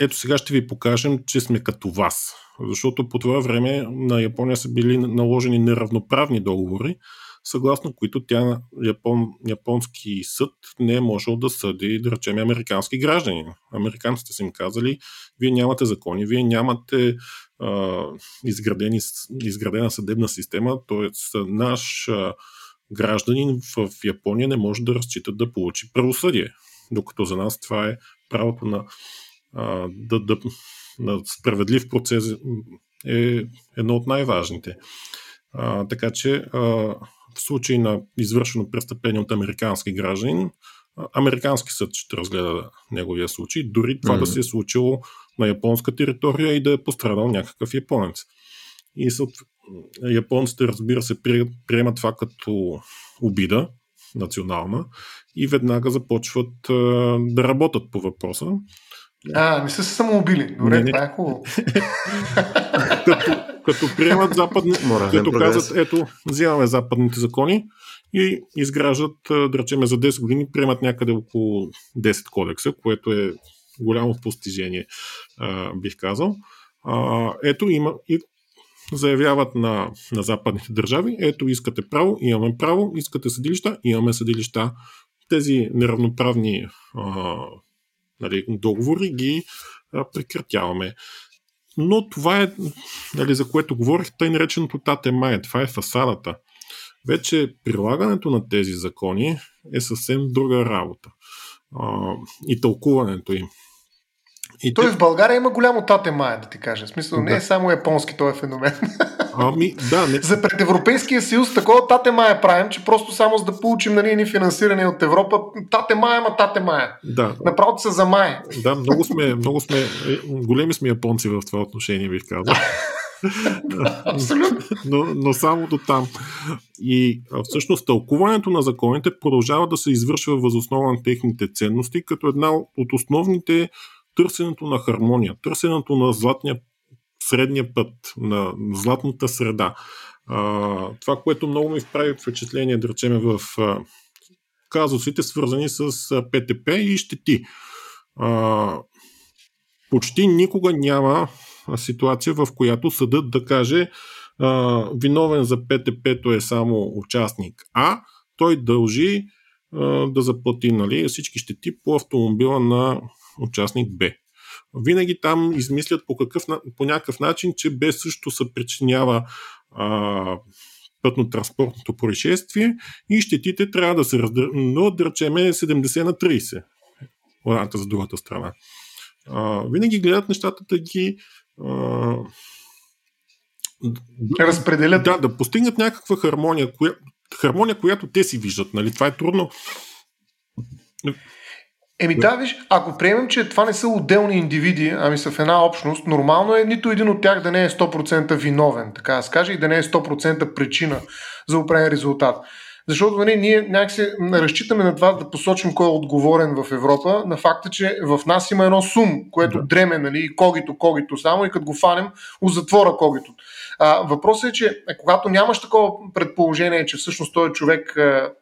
ето сега ще ви покажем, че сме като вас. Защото по това време на Япония са били наложени неравноправни договори, съгласно които тя, Япон, японски съд не е можел да съди, да речем, американски граждани. Американците са им казали, вие нямате закони, вие нямате а, изградени, изградена съдебна система, т.е. наш а, гражданин в Япония не може да разчита да получи правосъдие. Докато за нас това е правото на, а, да, да, на справедлив процес е едно от най-важните. А, така че а, в случай на извършено престъпление от американски гражданин, американски съд ще разгледа неговия случай, дори това mm-hmm. да се е случило на японска територия и да е пострадал някакъв японец. и японците, разбира се, приемат това като обида национална и веднага започват да работят по въпроса. А, не са се самоубили. Добре, не, това е хубаво. като, като приемат западни, като казват, ето, взимаме западните закони и изграждат, да речеме, за 10 години, приемат някъде около 10 кодекса, което е голямо постижение, бих казал. ето, има и заявяват на, на западните държави, ето искате право, имаме право, искате съдилища, имаме съдилища. Тези неравноправни а, нали, договори ги а, прекратяваме. Но това е, нали, за което говорих, тъй нареченото Татемай. Това е фасадата. Вече прилагането на тези закони е съвсем друга работа. А, и тълкуването им. И Той те... в България има голямо тате мая, да ти кажа. В смисъл, да. не е само японски този феномен. Ами, да, не... За пред Европейския съюз такова тате мая правим, че просто само за да получим нали, ни финансиране от Европа, тате мая, ма тате мая. Да. Направо се за май. Да, много сме, много сме, е, големи сме японци в това отношение, бих казал. Но, но само до там. И всъщност тълкуването на законите продължава да се извършва възоснова на техните ценности, като една от основните търсенето на хармония, търсенето на златния средния път, на златната среда. А, това, което много ми прави впечатление, да речеме, в а, казусите, свързани с а, ПТП и щети. А, почти никога няма ситуация, в която съдът да каже а, виновен за ПТП-то е само участник А, той дължи а, да заплати нали, всички щети по автомобила на участник Б. Винаги там измислят по, какъв, по някакъв начин, че Б също се причинява а, пътно-транспортното происшествие и щетите трябва да се раздадат, да речеме 70 на 30. Едната за другата страна. А, винаги гледат нещата да ги а, разпределят. Да, да постигнат някаква хармония, коя, хармония, която те си виждат. Нали? Това е трудно. Еми да, виж, ако приемем, че това не са отделни индивиди, ами са в една общност, нормално е нито един от тях да не е 100% виновен, така да скаже, и да не е 100% причина за определен резултат. Защото нали, ние някакси разчитаме на това да посочим кой е отговорен в Европа, на факта, че в нас има едно сум, което да. дреме, нали, когито, когито само и като го фанем, у затвора когито. А, въпросът е, че е, когато нямаш такова предположение, че всъщност този човек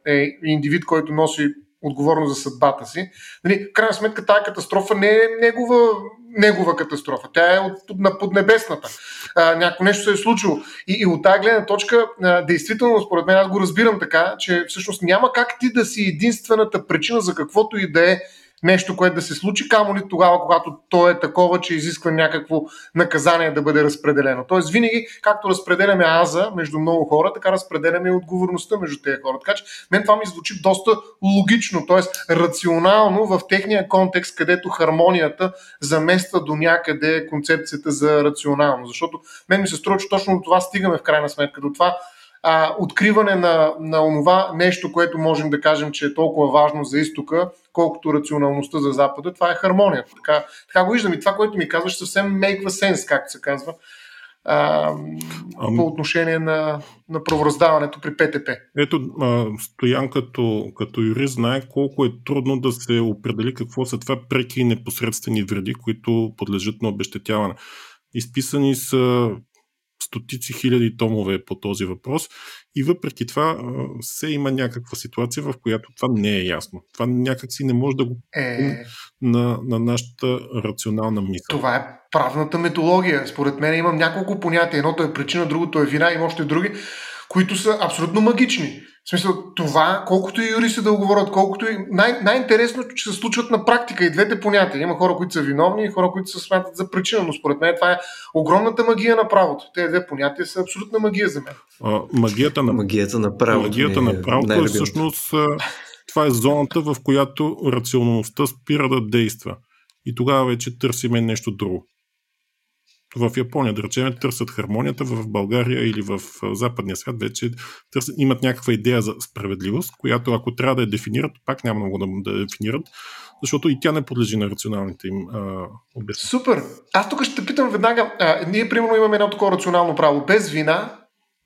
е индивид, който носи отговорно за съдбата си. Нали, в крайна сметка тази катастрофа не е негова, негова катастрофа. Тя е от, на поднебесната. А, някакво нещо се е случило. И, и от тази гледна точка, а, действително, според мен, аз го разбирам така, че всъщност няма как ти да си единствената причина за каквото и да е нещо, което да се случи, камо ли тогава, когато то е такова, че изисква някакво наказание да бъде разпределено. Тоест, винаги, както разпределяме аза между много хора, така разпределяме и отговорността между тези хора. Така че, мен това ми звучи доста логично, т.е. рационално в техния контекст, където хармонията замества до някъде концепцията за рационално. Защото мен ми се струва, че точно до това стигаме в крайна сметка, до това а, откриване на, на онова нещо, което можем да кажем, че е толкова важно за изтока, колкото рационалността за Запада, това е хармонията. Така, така го виждам и това, което ми казваш, съвсем make sense, както се казва, а, ами... по отношение на, на правораздаването при ПТП. Ето, а, Стоян като, като юрист знае колко е трудно да се определи какво са това преки и непосредствени вреди, които подлежат на обещетяване. Изписани са стотици хиляди томове по този въпрос и въпреки това се има някаква ситуация, в която това не е ясно. Това някакси не може да го е... на, на нашата рационална мисъл. Това е правната методология. Според мен имам няколко понятия. Едното е причина, другото е вина, има още други, които са абсолютно магични. В смисъл, това, колкото и юристи да го говорят, колкото и... Най- най-интересно, че се случват на практика и двете понятия. Има хора, които са виновни и хора, които се смятат за причина, но според мен това е огромната магия на правото. Тези две понятия са абсолютна магия за мен. А, магията на, магията на правото. Магията е на правото е всъщност това е зоната, в която рационалността спира да действа. И тогава вече търсиме нещо друго. В Япония, да речем, търсят хармонията в България или в западния свят, вече търсят, имат някаква идея за справедливост, която ако трябва да я дефинират, пак няма много да, да дефинират, защото и тя не подлежи на рационалните им обяснения. Супер! Аз тук ще те питам веднага. А, ние, примерно, имаме едно такова рационално право. Без вина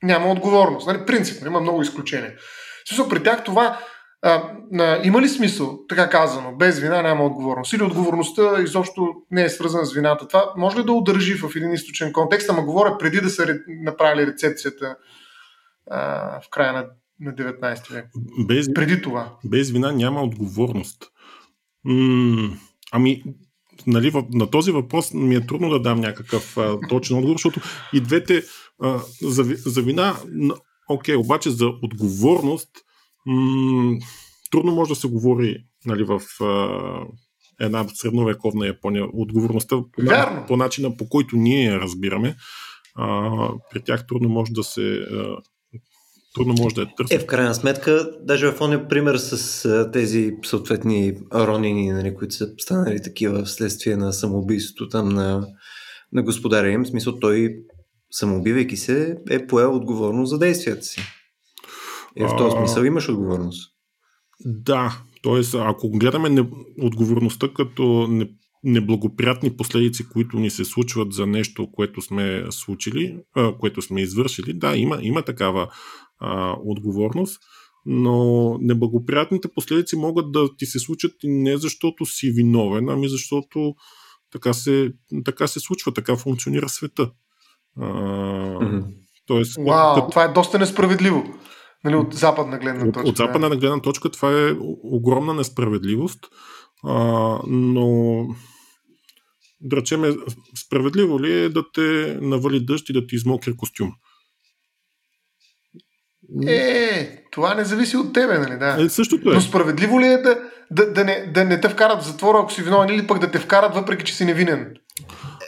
няма отговорност. Нали? Принципно, има много изключения. Смисъл, при тях това а, а, има ли смисъл, така казано, без вина няма отговорност? Или отговорността изобщо не е свързана с вината? Това може ли да удържи в един източен контекст, ама говоря преди да са направили рецепцията а, в края на, на 19 век? Без, преди това. Без вина няма отговорност. М- ами, нали, на този въпрос ми е трудно да дам някакъв а, точен отговор, защото и двете а, за, за вина, окей, обаче за отговорност м- трудно може да се говори нали, в а, една средновековна Япония. Отговорността по, по начина по който ние я разбираме, а, при тях трудно може да се а, трудно може да е търси. Е, в крайна сметка, даже в ония пример с а, тези съответни ронини, нали, които са станали такива вследствие на самоубийството там на, на господаря им, в смисъл той самоубивайки се е поел отговорност за действията си. И в този смисъл имаш отговорност. Да, т.е. ако гледаме не, отговорността като не, неблагоприятни последици, които ни се случват за нещо, което сме случили, а, което сме извършили, да, има, има такава а, отговорност, но неблагоприятните последици могат да ти се случат не защото си виновен, ами защото така се, така се случва, така функционира света. А, mm-hmm. тоест, Вау, като... това е доста несправедливо. Нали, от западна гледна точка. От, от западна да. гледна точка това е огромна несправедливост, а, но да речем, справедливо ли е да те навали дъжд и да ти измокри костюм? Е, това не зависи от тебе, нали? Да. Е, същото е. Но справедливо ли е да, да, да, не, да не те вкарат в затвора, ако си виновен, или пък да те вкарат, въпреки че си невинен?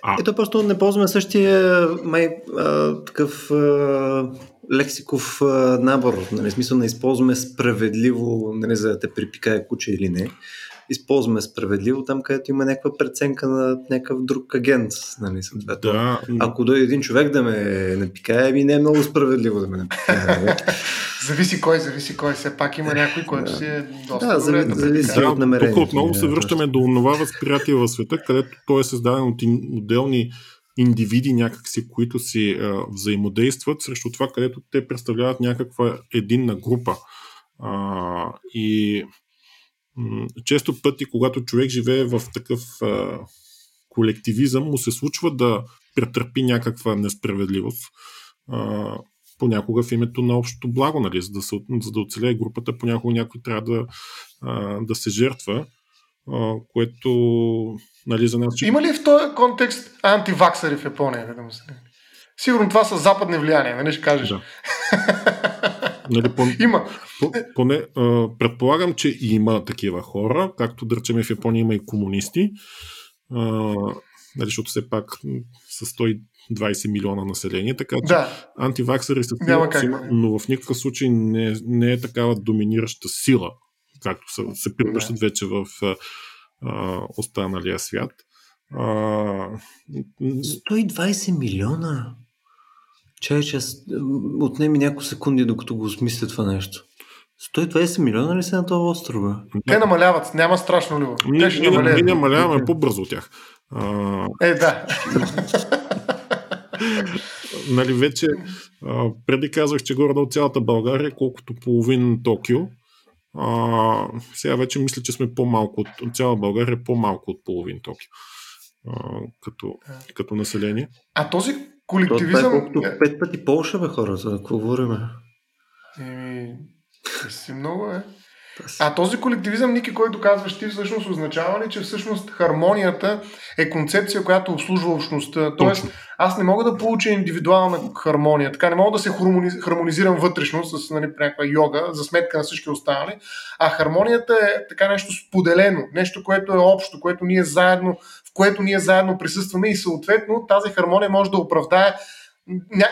А. Ето просто не ползваме същия май а, такъв а, лексиков а, набор. Нали, смисъл не използваме справедливо, нали, за да те припикае куче или не използваме справедливо там, където има някаква преценка на някакъв друг агент. Нали, да. Ако дойде един човек да ме напикае, ми не е много справедливо да ме напикае. Нали? зависи кой, зависи кой. Все пак има някой, който си е доста да, добре да зависи от намерението. Тук отново се връщаме до това възприятие в света, където той е създаден от отделни индивиди някакси, които си а, взаимодействат срещу това, където те представляват някаква единна група. А, и често пъти, когато човек живее в такъв а, колективизъм, му се случва да претърпи някаква несправедливост. А, понякога в името на общото благо, нали, за, да се, за да оцелее групата, понякога някой трябва да, а, да се жертва, а, което нали, за нас... Има ли в този контекст антиваксари в Япония? Сигурно това са западни влияния, нали ще кажеш? Да. Нали, по, има. По, поне, а, предполагам, че има такива хора, както да речем в Япония има и комунисти, а, нали, защото все пак с 120 милиона население, така че да. антиваксъри са сила, но в никакъв случай не, не е такава доминираща сила, както са, се превръщат вече в а, останалия свят. А, 120 милиона? Чай, че отнеми няколко секунди, докато го осмисля това нещо. 120 милиона ли са на това острова? Те намаляват, няма страшно ли? Ние, ние, намаляват. ние намаляваме по-бързо от тях. А... Е, да. нали, вече а, преди казах, че горе от цялата България, колкото половин Токио. А, сега вече мисля, че сме по-малко от, от цяла България, по-малко от половин Токио. А, като, като население. А този колективизъм... Това е колкото пет пъти Полша, бе, хора, за какво говорим? Еми, си много, е. А този колективизъм, Ники, който казваш ти, всъщност означава ли, че всъщност хармонията е концепция, която обслужва общността? Тоест, аз не мога да получа индивидуална хармония, така не мога да се хармонизирам вътрешно с нали, някаква йога за сметка на всички останали, а хармонията е така нещо споделено, нещо, което е общо, което ние заедно, в което ние заедно присъстваме и съответно тази хармония може да оправдае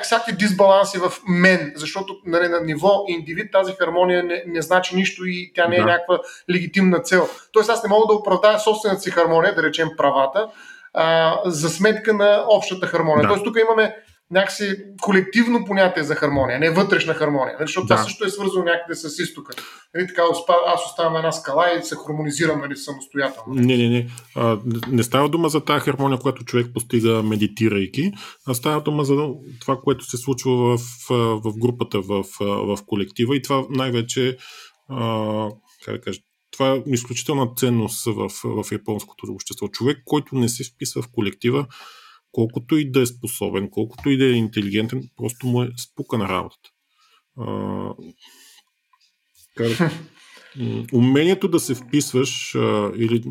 всякакви дисбаланси в мен, защото нали, на ниво индивид тази хармония не, не значи нищо и тя не е да. някаква легитимна цел. Тоест аз не мога да оправдая собствената си хармония, да речем правата, а, за сметка на общата хармония. Да. Тоест тук имаме някакси колективно понятие за хармония, не вътрешна хармония. Нали? Защото да. това също е свързано някъде с изтока. Нали, така, аз оставам една скала и се хармонизирам нали, самостоятелно. Не, не, не. А, не става дума за тази хармония, която човек постига медитирайки, а става дума за това, което се случва в, в групата, в, в колектива и това най-вече а, как да кажа, това е изключителна ценност в, в японското общество. Човек, който не се вписва в колектива, колкото и да е способен, колкото и да е интелигентен, просто му е спука на работата. А, как, умението да се вписваш а, или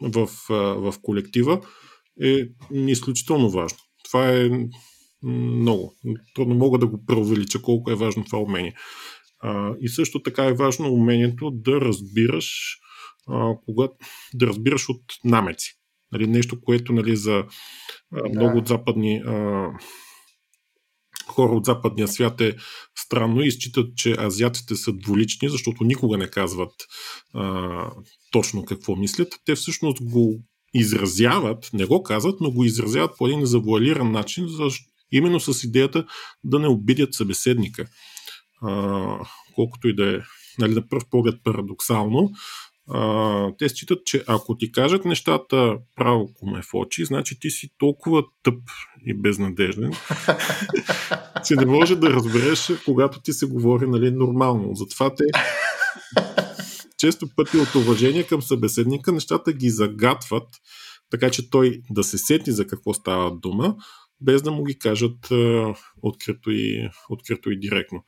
в, а, в колектива е изключително важно. Това е много. Трудно мога да го преувелича колко е важно това умение. А, и също така е важно умението да разбираш, а, когато, да разбираш от намеци. Нали, нещо, което нали, за а, много от западни а, хора от западния свят е странно и считат, че азиатите са дволични, защото никога не казват а, точно какво мислят. Те всъщност го изразяват, не го казват, но го изразяват по един завуалиран начин, защото, именно с идеята да не обидят събеседника. А, колкото и да е нали, на пръв поглед парадоксално, а, те считат, че ако ти кажат нещата право коме в очи, значи ти си толкова тъп и безнадежден, че не може да разбереш, когато ти се говори нали, нормално. Затова те често пъти от уважение към събеседника нещата ги загатват, така че той да се сети за какво става дума, без да му ги кажат а, открито, и, открито и директно.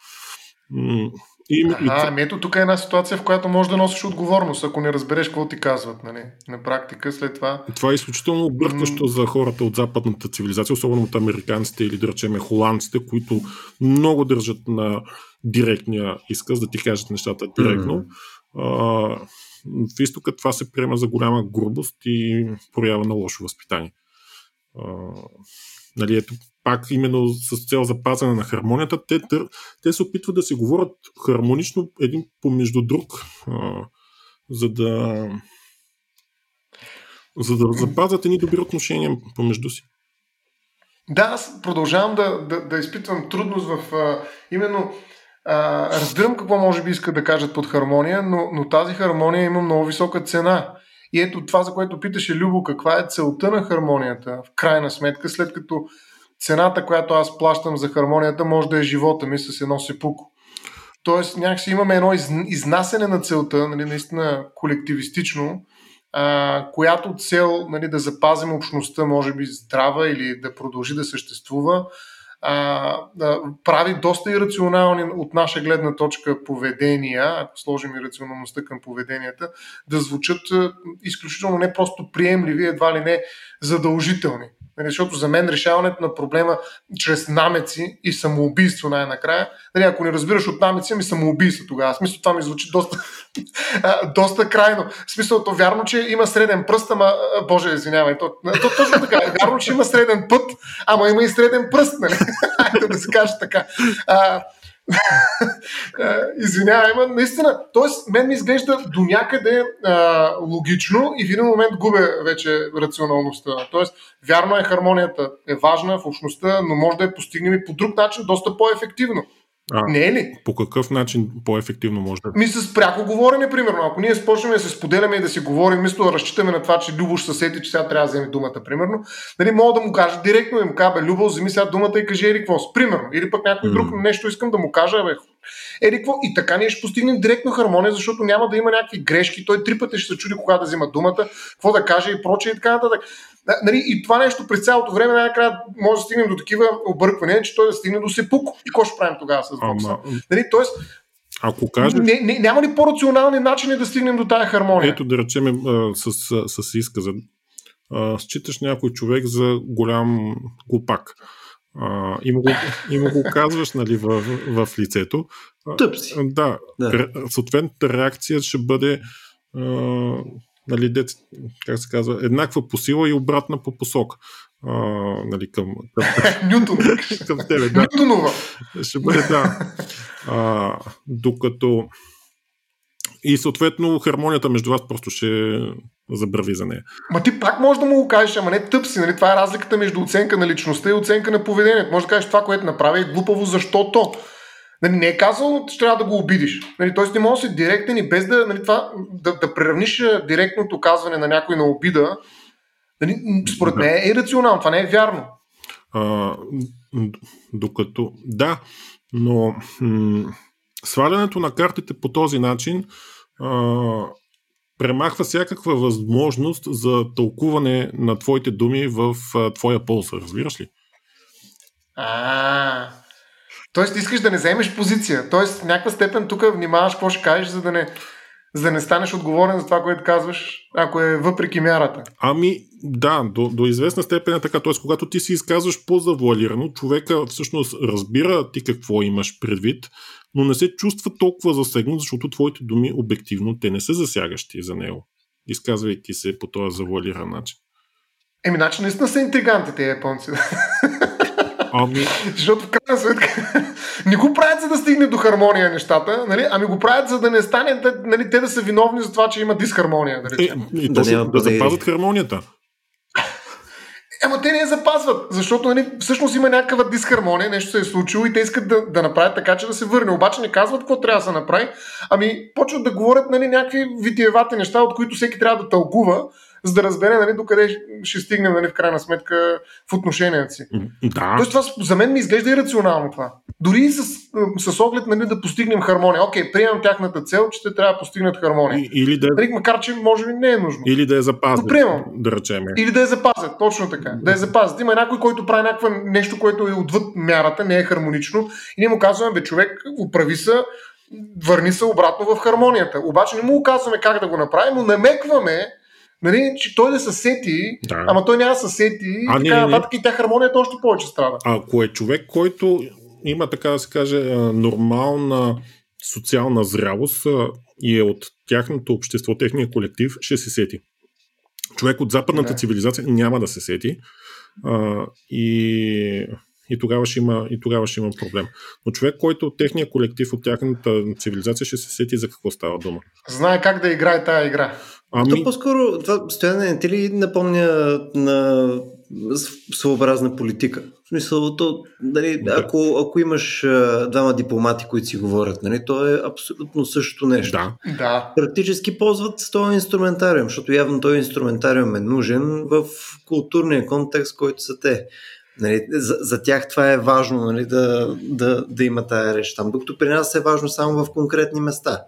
И, а, и... ами ето тук е една ситуация, в която можеш да носиш отговорност, ако не разбереш какво ти казват. Нали? На практика след това... Това е изключително объркващо за хората от западната цивилизация, особено от американците или да речеме холандците, които много държат на директния изказ, да ти кажат нещата директно. Mm-hmm. А, в изтока това се приема за голяма грубост и проява на лошо възпитание. А, нали, ето, пак именно с цел запазване на хармонията, те, те се опитват да се говорят хармонично един помежду друг, за да за да запазят едни добри отношения помежду си. Да, аз продължавам да, да, да изпитвам трудност в а, именно а, разбирам какво може би искат да кажат под хармония, но, но тази хармония има много висока цена. И ето това, за което питаше Любо, каква е целта на хармонията, в крайна сметка, след като цената, която аз плащам за хармонията, може да е живота ми с едно сепуко. Тоест, някакси имаме едно из, изнасене на целта, нали, наистина колективистично, а, която цел нали, да запазим общността, може би здрава или да продължи да съществува, а, да прави доста ирационални от наша гледна точка поведения, ако сложим ирационалността към поведенията, да звучат изключително не просто приемливи, едва ли не задължителни. Нали, защото за мен решаването на проблема чрез намеци и самоубийство най-накрая, нали, ако не разбираш от намеци, ми самоубийство тогава. Смисъл това ми звучи доста, доста крайно. В смисъл, то вярно, че има среден пръст, ама, боже, извинявай, то, то, точно така. Вярно, че има среден път, ама има и среден пръст, нали? да се каже така. А, Извинявай, но наистина, т.е. мен ми изглежда до някъде а, логично и в един момент губя вече рационалността. Тоест, вярно е, хармонията е важна в общността, но може да я постигнем и по друг начин, доста по-ефективно. А, не е ли? По какъв начин по-ефективно може да Ми с пряко говорене, примерно. Ако ние спочнем да се споделяме и да си говорим, вместо да разчитаме на това, че Любош съседи, че сега трябва да вземе думата, примерно, нали, мога да му кажа директно да му кажа, бе, Любо, вземи сега думата и кажи ери какво примерно. Или пък някой mm. друг нещо искам да му кажа, бе, Ери, какво? И така ние ще постигнем директно хармония, защото няма да има някакви грешки. Той три пъти ще се чуди кога да взима думата, какво да каже и прочее и така нататък. Нали, и това нещо през цялото време най-накрая може да стигнем до такива обърквания, че той да стигне до сепук. И какво ще правим тогава с Бокса? Нали, тоест, ако кажеш... Не, не, няма ли по-рационални начини да стигнем до тази хармония? Ето да речем с, с, с изказа. Считаш някой човек за голям глупак. А, и, му го, и му го казваш нали, в, в, в лицето. Тъп си. Да, да. Съответната реакция ще бъде а, нали, дет, как се казва, еднаква по сила и обратна по посока. А, нали, към, към, Нютон. към тебе. Да. Нютонова. Ще бъде, да. А, докато и съответно хармонията между вас просто ще забрави за нея. Ма ти пак можеш да му го кажеш, ама не тъп си, нали? Това е разликата между оценка на личността и оценка на поведението. Може да кажеш това, което направи е глупаво, защото. Нали, не е казал, че трябва да го обидиш. Нали, Тоест не може да си директен и без да, нали, това, да, да преравниш директното казване на някой на обида. Нали, според мен е ирационално, това не е вярно. А, докато, да, но м- свалянето на картите по този начин а, премахва всякаква възможност за тълкуване на твоите думи в а, твоя полза, разбираш ли? А, Тоест искаш да не вземеш позиция. Тоест в някаква степен тук внимаваш какво ще кажеш, за да не, за да не станеш отговорен за това, което казваш, ако е въпреки мярата. Ами, да, до, до известна степен е така. Т.е. когато ти си изказваш по-завуалирано, човека всъщност разбира ти какво имаш предвид, но не се чувства толкова засегнат, защото твоите думи обективно те не са засягащи за него, изказвайки се по този завуалиран начин. Еми, значи наистина са интриганти тези японци. Ами... Защото в крайна сметка не го правят за да стигне до хармония нещата, нали? ами го правят за да не стане нали, те да са виновни за това, че има дисхармония. Да, речем. Е, и да, да, да запазят хармонията. Ама те не я запазват, защото нали, всъщност има някаква дисхармония, нещо се е случило и те искат да, да направят така, че да се върне. Обаче не казват какво трябва да се направи, ами почват да говорят нали, някакви витиевати неща, от които всеки трябва да тълкува, за да разбере нали, докъде ще стигнем нали, в крайна сметка в отношенията си. Да. Тоест това за мен ми изглежда ирационално това. Дори с, с оглед нали, да постигнем хармония. Окей, приемам тяхната цел, че те трябва да постигнат хармония. И, или да, нали, макар, че може би не е нужно. или да я запазят, Но приемам. да речем. Или да я запазят, точно така. Да я запазят. Има някой, който прави някакво нещо, което е отвъд мярата, не е хармонично. И ние му казваме, бе, човек, оправи се, върни се обратно в хармонията. Обаче не му казваме как да го направим, но намекваме, нали, че той да се сети, Да. ама той няма да се сети А, и така нататък и тя хармонията още повече страда. Ако е човек, който има, така да се каже, нормална социална зрялост и е от тяхното общество, техния колектив, ще се сети. Човек от западната Да. цивилизация няма да се сети а, и, и, тогава ще има, и тогава ще има проблем. Но човек, който от техния колектив, от тяхната цивилизация, ще се сети за какво става дума. Знае как да играе тая игра. Ами, То по-скоро това стояне не ти ли напомня на своеобразна политика? В смисъл, то, нали, Да. ако, ако имаш а, двама дипломати, които си говорят, нали, то е абсолютно същото нещо. да, Да. Практически ползват този инструментариум, защото явно този инструментариум е нужен в културния контекст, който са те. Нали, за, за тях това е важно нали, да, да, да има тая реч там, докато при нас е важно само в конкретни места.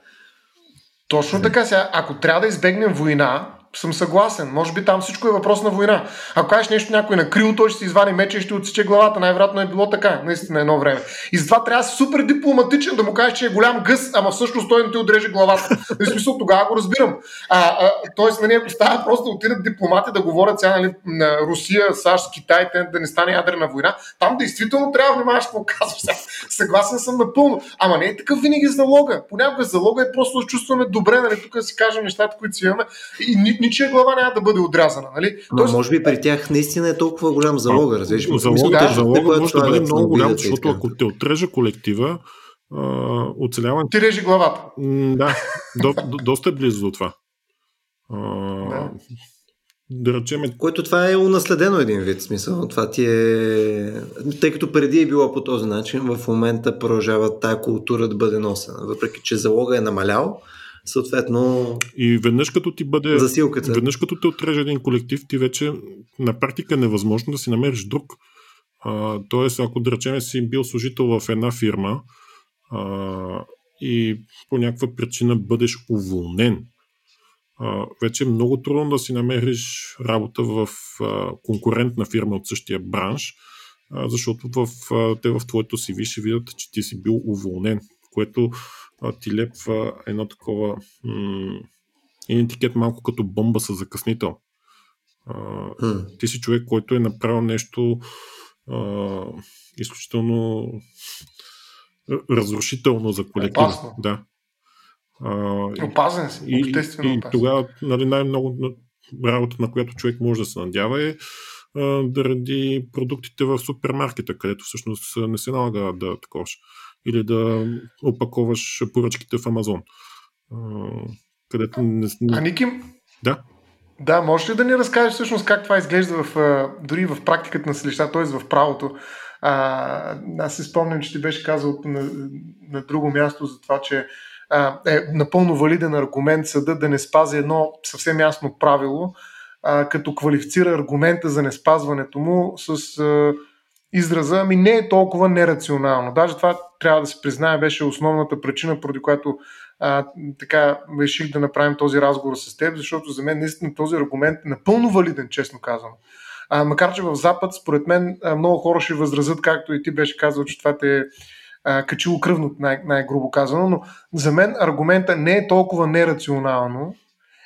Точно така сега. Ако трябва да избегнем война, съм съгласен. Може би там всичко е въпрос на война. Ако кажеш нещо някой на крил, той ще си извади меча и ще отсече главата. Най-вероятно е било така, наистина едно време. И затова трябва супер дипломатичен да му кажеш, че е голям гъс, ама всъщност той не ти отреже главата. В смисъл, тогава го разбирам. А, а, тоест, нали, ако става просто да отидат дипломати да говорят сега нали, на Русия, САЩ, Китай, те да не стане ядрена война, там действително трябва да внимаваш какво казваш. Съгласен съм напълно. Ама не е такъв винаги залога. Понякога залога е просто да се чувстваме добре, нали, тук да си кажем нещата, които си имаме и ничия глава няма да бъде отрязана. Нали? Но може би при тях наистина е толкова голям залога, разбираш? Залога, да, залога може да бъде е много голям, защото ако те отреже колектива, оцеляването Ти режи главата. Да, до, до, доста е близо до това. А, Да. да речем, Което това е унаследено един вид, смисъл. Това ти е... Тъй като преди е било по този начин, в момента продължава тая култура да бъде носена. Въпреки, че залога е намалял, съответно и веднъж като ти бъде. засилката. Веднъж като те отреже един колектив, ти вече на практика е невъзможно да си намериш друг. А, тоест, ако да речем си бил служител в една фирма а, и по някаква причина бъдеш уволнен, а, вече е много трудно да си намериш работа в а, конкурентна фирма от същия бранш, а, защото в, а, те в твоето CV ще видят, че ти си бил уволнен, което а, ти лепва едно такова м- един етикет малко като бомба с закъснител. А, Хм. ти си човек, който е направил нещо а, изключително разрушително за колектива. Опасно. Да. А, Опазен си. и, Обществено и опазен. тогава нали, най-много на- работа, на която човек може да се надява е а, заради продуктите в супермаркета, където всъщност не се налага да таковаш. Или да опаковаш поръчките в Амазон. Където не, А Ники, да. Да, можеш ли да ни разкажеш всъщност как това изглежда в, дори в практиката на съдилища, т.е. в правото? А, аз си спомням, че ти беше казал на, на друго място за това, че а, е напълно валиден аргумент съда да не спази едно съвсем ясно правило, а, като квалифицира аргумента за неспазването му с а, израза, ами не е толкова нерационално. Даже това трябва да се признае, беше основната причина, поради която а, така реших да направим този разговор с теб, защото за мен наистина този аргумент е напълно валиден, честно казано. А, макар, че в Запад, според мен, много хора ще възразят, както и ти беше казал, че това те е качило кръвно, най- най-грубо казано, но за мен аргумента не е толкова нерационално,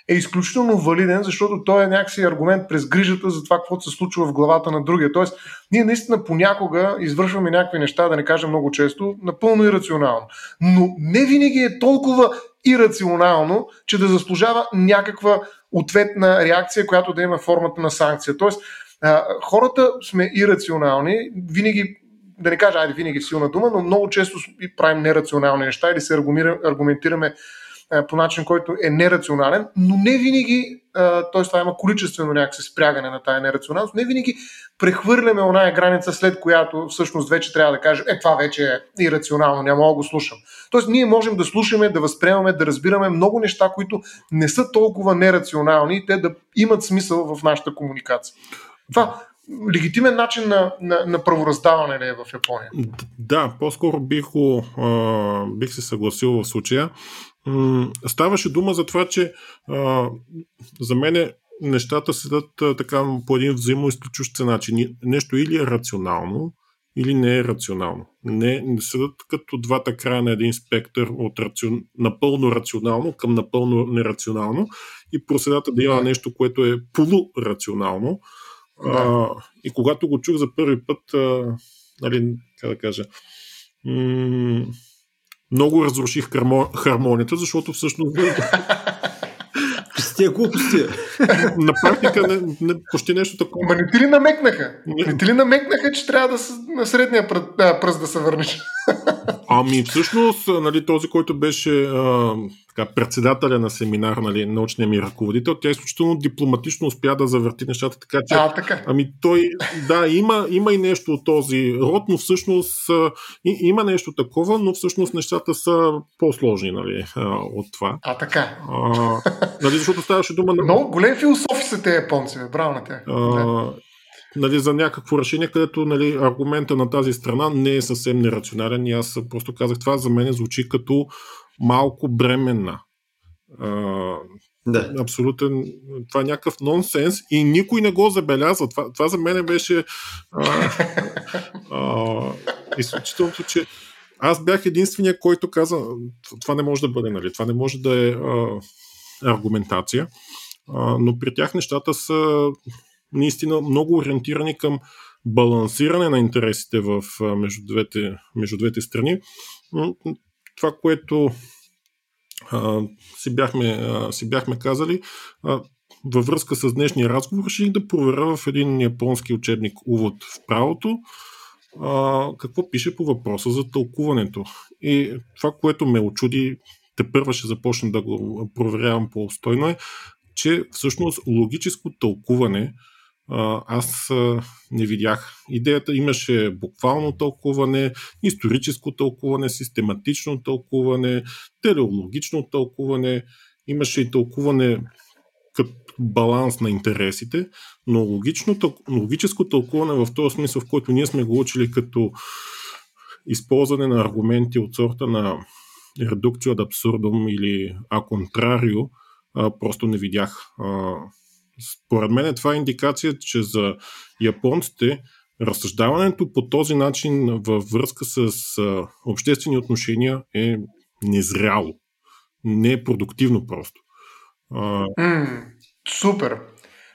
е изключително валиден, защото той е някакси аргумент през грижата за това, какво се случва в главата на другия. Тоест, ние наистина понякога извършваме някакви неща, да не кажем много често, напълно ирационално. Но не винаги е толкова ирационално, че да заслужава някаква ответна реакция, която да има формата на санкция. Тоест, хората сме ирационални, винаги да не кажа, айде винаги силна дума, но много често правим нерационални неща или се аргументираме по начин, който е нерационален, но не винаги, т.е. това има количествено някакси спрягане на тая нерационалност, не винаги прехвърляме оная граница, след която всъщност вече трябва да кажем, е, това вече е ирационално, няма да го слушам. Тоест, ние можем да слушаме, да възприемаме, да разбираме много неща, които не са толкова нерационални и те да имат смисъл в нашата комуникация. Това легитимен начин на, на, на правораздаване ли е в Япония? Да, по-скоро бих, го, а, бих се съгласил в случая. М- ставаше дума за това, че а, за мен нещата седат а, така по един взаимоизключващ се начин. Нещо или е рационално, или не е рационално. Не, не седат като двата края на един спектър от рацион... напълно рационално към напълно нерационално и проседата да има нещо, което е полурационално. Да. А, и когато го чух за първи път, а, нали, как да кажа, м- много разруших хармонията, защото всъщност тия глупости. На практика не, не, почти нещо такова. Ма не ти ли намекнаха? Не, не ти ли намекнаха, че трябва да с, на средния пръст да се върнеш? Ами всъщност, нали, този, който беше а, така, председателя на семинар, нали, научния ми ръководител, тя изключително дипломатично успя да завърти нещата, така че... А, така. Ами той, да, има, има и нещо от този род, но всъщност и, има нещо такова, но всъщност нещата са по-сложни, нали, от това. А, така. А, нали, защото ставаше дума на... Много големи философи са те японци, браво на тях. А, нали, за някакво решение, където нали, аргумента на тази страна не е съвсем нерационален и аз просто казах това за мен звучи като малко бременна. А, да. Абсолютен. Това е някакъв нонсенс и никой не го забеляза. Това, това за мен беше а, а, изключителното, че аз бях единствения, който каза, това не може да бъде, нали? Това не може да е а, аргументация. А, но при тях нещата са наистина много ориентирани към балансиране на интересите в, между, двете, между двете страни. Това, което а, си, бяхме, а, си бяхме казали, а, във връзка с днешния разговор, реших да проверя в един японски учебник Увод в правото а, какво пише по въпроса за тълкуването. И това, което ме очуди, те първа ще започна да го проверявам по-обстойно е, че всъщност логическо тълкуване аз не видях. Идеята имаше буквално тълкуване, историческо тълкуване, систематично тълкуване, телеологично тълкуване, имаше и тълкуване като баланс на интересите, но логично, логическо тълкуване в този смисъл, в който ние сме го учили като използване на аргументи от сорта на редукцио ad absurdum или а контрарио, просто не видях според мен това е индикация, че за японците разсъждаването по този начин във връзка с обществени отношения е незряло. Не е продуктивно просто. Mm, супер.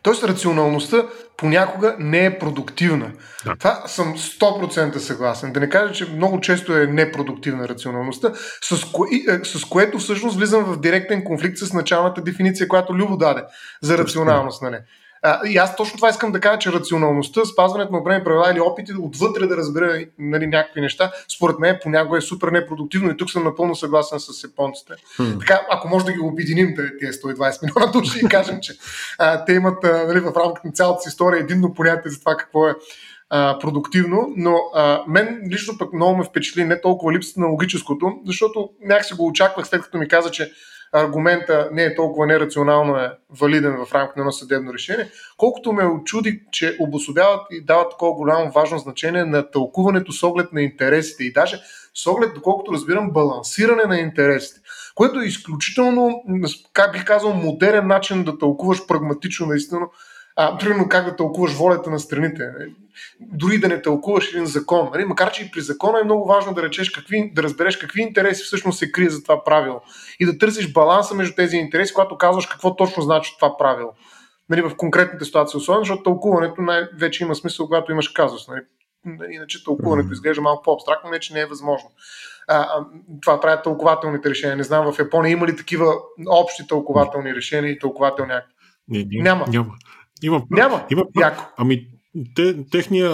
Тоест рационалността понякога не е продуктивна. Да. Това съм 100% съгласен. Да не кажа, че много често е непродуктивна рационалността, с, кое, с което всъщност влизам в директен конфликт с началната дефиниция, която Любо даде за рационалност. Нали? А, и аз точно това искам да кажа, че рационалността, спазването на определени правила или опити отвътре да разбера нали, някакви неща, според мен понякога е супер непродуктивно и тук съм напълно съгласен с японците. Hmm. Така, ако може да ги обединим тези 120 милиона души и кажем, че а, те имат а, нали, в рамките на цялата си история единно понятие за това какво е а, продуктивно, но а, мен лично пък много ме впечатли не толкова липсата на логическото, защото някак го очаквах след като ми каза, че аргумента не е толкова нерационално е валиден в рамките на едно съдебно решение, колкото ме очуди, че обособяват и дават такова голямо важно значение на тълкуването с оглед на интересите и даже с оглед, доколкото разбирам, балансиране на интересите, което е изключително, как бих казал, модерен начин да тълкуваш прагматично наистина а, примерно как да тълкуваш волята на страните. Дори да не тълкуваш един закон. Нали? Макар, че и при закона е много важно да, речеш какви, да разбереш какви интереси всъщност се крие за това правило. И да търсиш баланса между тези интереси, когато казваш какво точно значи това правило. Нали, в конкретните ситуации, особено, защото тълкуването най-вече има смисъл, когато имаш казус. Нали? Иначе тълкуването изглежда малко по-абстрактно, не че не е възможно. А, а, това правят тълкователните решения. Не знам в Япония има ли такива общи тълкователни решения и тълкователни акти. Не, няма. няма. Има, Няма. Има, Яко. Ами, те, техния,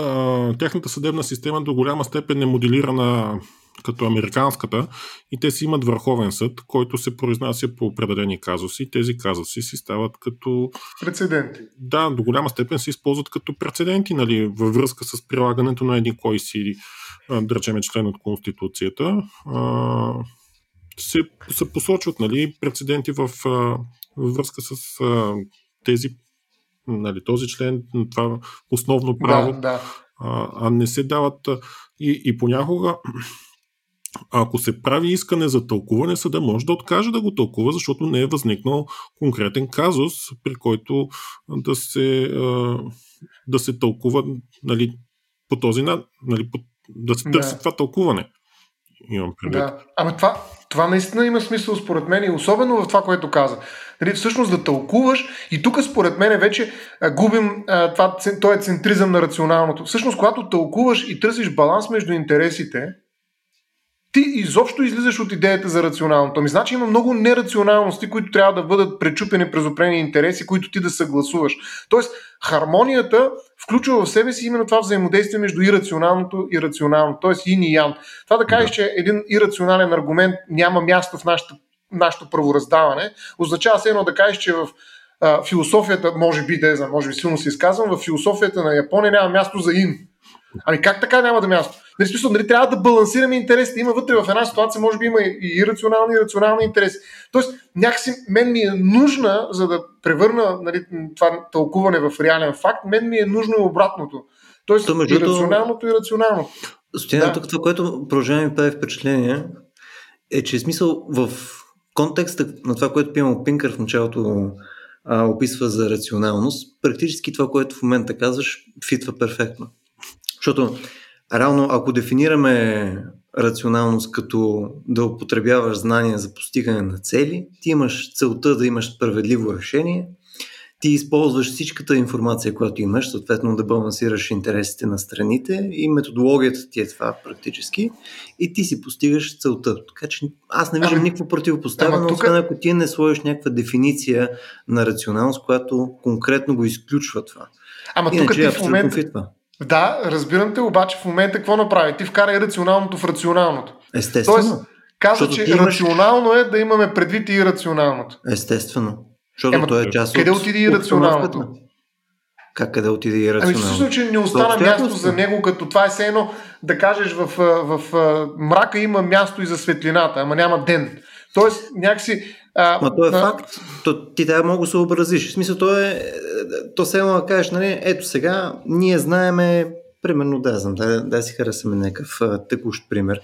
техната съдебна система до голяма степен е моделирана като американската и те си имат върховен съд, който се произнася по определени казуси. Тези казуси си стават като... Прецеденти. Да, до голяма степен се използват като прецеденти, нали, във връзка с прилагането на един кой си, да речеме, член от Конституцията. А, се, се посочват нали, прецеденти в, във връзка с а, тези нали, този член, това основно право, да, да. А, а не се дават. И, и понякога, ако се прави искане за тълкуване, съда може да откаже да го тълкува, защото не е възникнал конкретен казус, при който да се, да се тълкува нали, по този нали, да се търси да. това тълкуване. Имам предвид. Да. Ами това, това наистина има смисъл според мен и особено в това, което каза. Нали, всъщност да тълкуваш и тук според мен вече а, губим а, това, този центризъм на рационалното. Всъщност, когато тълкуваш и търсиш баланс между интересите, ти изобщо излизаш от идеята за рационалното. Ами значи има много нерационалности, които трябва да бъдат пречупени през определени интереси, които ти да съгласуваш. Тоест, хармонията включва в себе си именно това взаимодействие между ирационалното и рационалното, т.е. ин и ян. Това да кажеш, че един ирационален аргумент няма място в нашата, нашето правораздаване, означава се едно да кажеш, че в а, философията, може би, да е, може би силно се изказвам, в философията на Япония няма място за ин. Ами как така няма да място? Нали, смисъл, нали, трябва да балансираме интересите. Има вътре в една ситуация, може би има и рационални, и рационални интереси. Тоест, някакси мен ми е нужна, за да превърна нали, това тълкуване в реален факт, мен ми е нужно и обратното. Тоест, То, и рационалното, и рационалното. Стояна, да. тук това, което продължаваме ми прави впечатление, е, че е смисъл в контекста на това, което Пимо Пинкър в началото а, описва за рационалност, практически това, което в момента казваш, фитва перфектно. Защото, реално, ако дефинираме рационалност като да употребяваш знания за постигане на цели, ти имаш целта да имаш справедливо решение, ти използваш всичката информация, която имаш, съответно да балансираш интересите на страните и методологията ти е това практически и ти си постигаш целта. Така че аз не виждам никакво противопоставяне, тук... освен ако ти не сложиш някаква дефиниция на рационалност, която конкретно го изключва това. Ама тук ти в момента, да, разбирам те, обаче в момента какво направи? Ти вкара рационалното в рационалното. Естествено. Тоест, каза, че имаш... рационално е да имаме предвид и рационалното. Естествено. Защото Ема, той е част къде от... отиде и рационалното? Как къде отиде и рационално? Ами всъщност, че не остана място за него, като това е все едно да кажеш в, в, в мрака има място и за светлината, ама няма ден. Тоест, някакси а, Ма то е а... факт. То, ти трябва много да се съобразиш. В смисъл, то е. То се едно да кажеш, нали, ето сега, ние знаеме, примерно, да знам, да, да си харесаме някакъв текущ пример.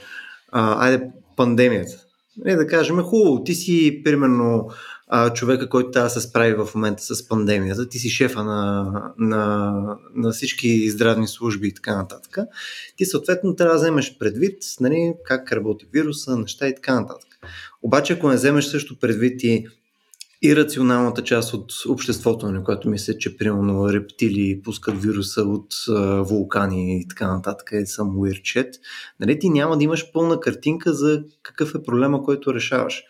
А, айде, пандемията. Нали, да кажем, хубаво, ти си, примерно, а, човека, който трябва да се справи в момента с пандемията, ти си шефа на, на, на всички здравни служби и така нататък, ти съответно трябва да вземеш предвид нали, как работи вируса, неща и така нататък. Обаче, ако не вземеш също предвид и ирационалната част от обществото, на нали, което мисля, че примерно рептили пускат вируса от а, вулкани и така нататък, е weird shit, нали, ти няма да имаш пълна картинка за какъв е проблема, който решаваш.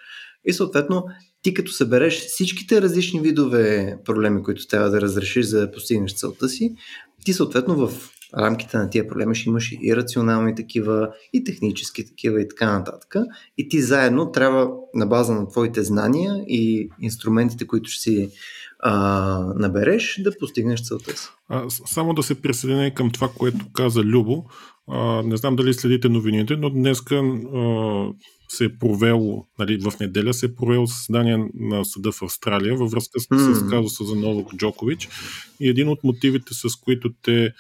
И съответно, ти като събереш всичките различни видове проблеми, които трябва да разрешиш за да постигнеш целта си, ти съответно в рамките на тия проблеми ще имаш и рационални такива, и технически такива, и така нататък. И ти заедно трябва на база на твоите знания и инструментите, които ще си а, набереш, да постигнеш целта си. А, само да се присъединя към това, което каза Любо. А, не знам дали следите новините, но днеска а, се е провело, нали, в неделя се е провело заседание на съда в Австралия във връзка с, mm. с казуса за Новак Джокович. И един от мотивите, с които те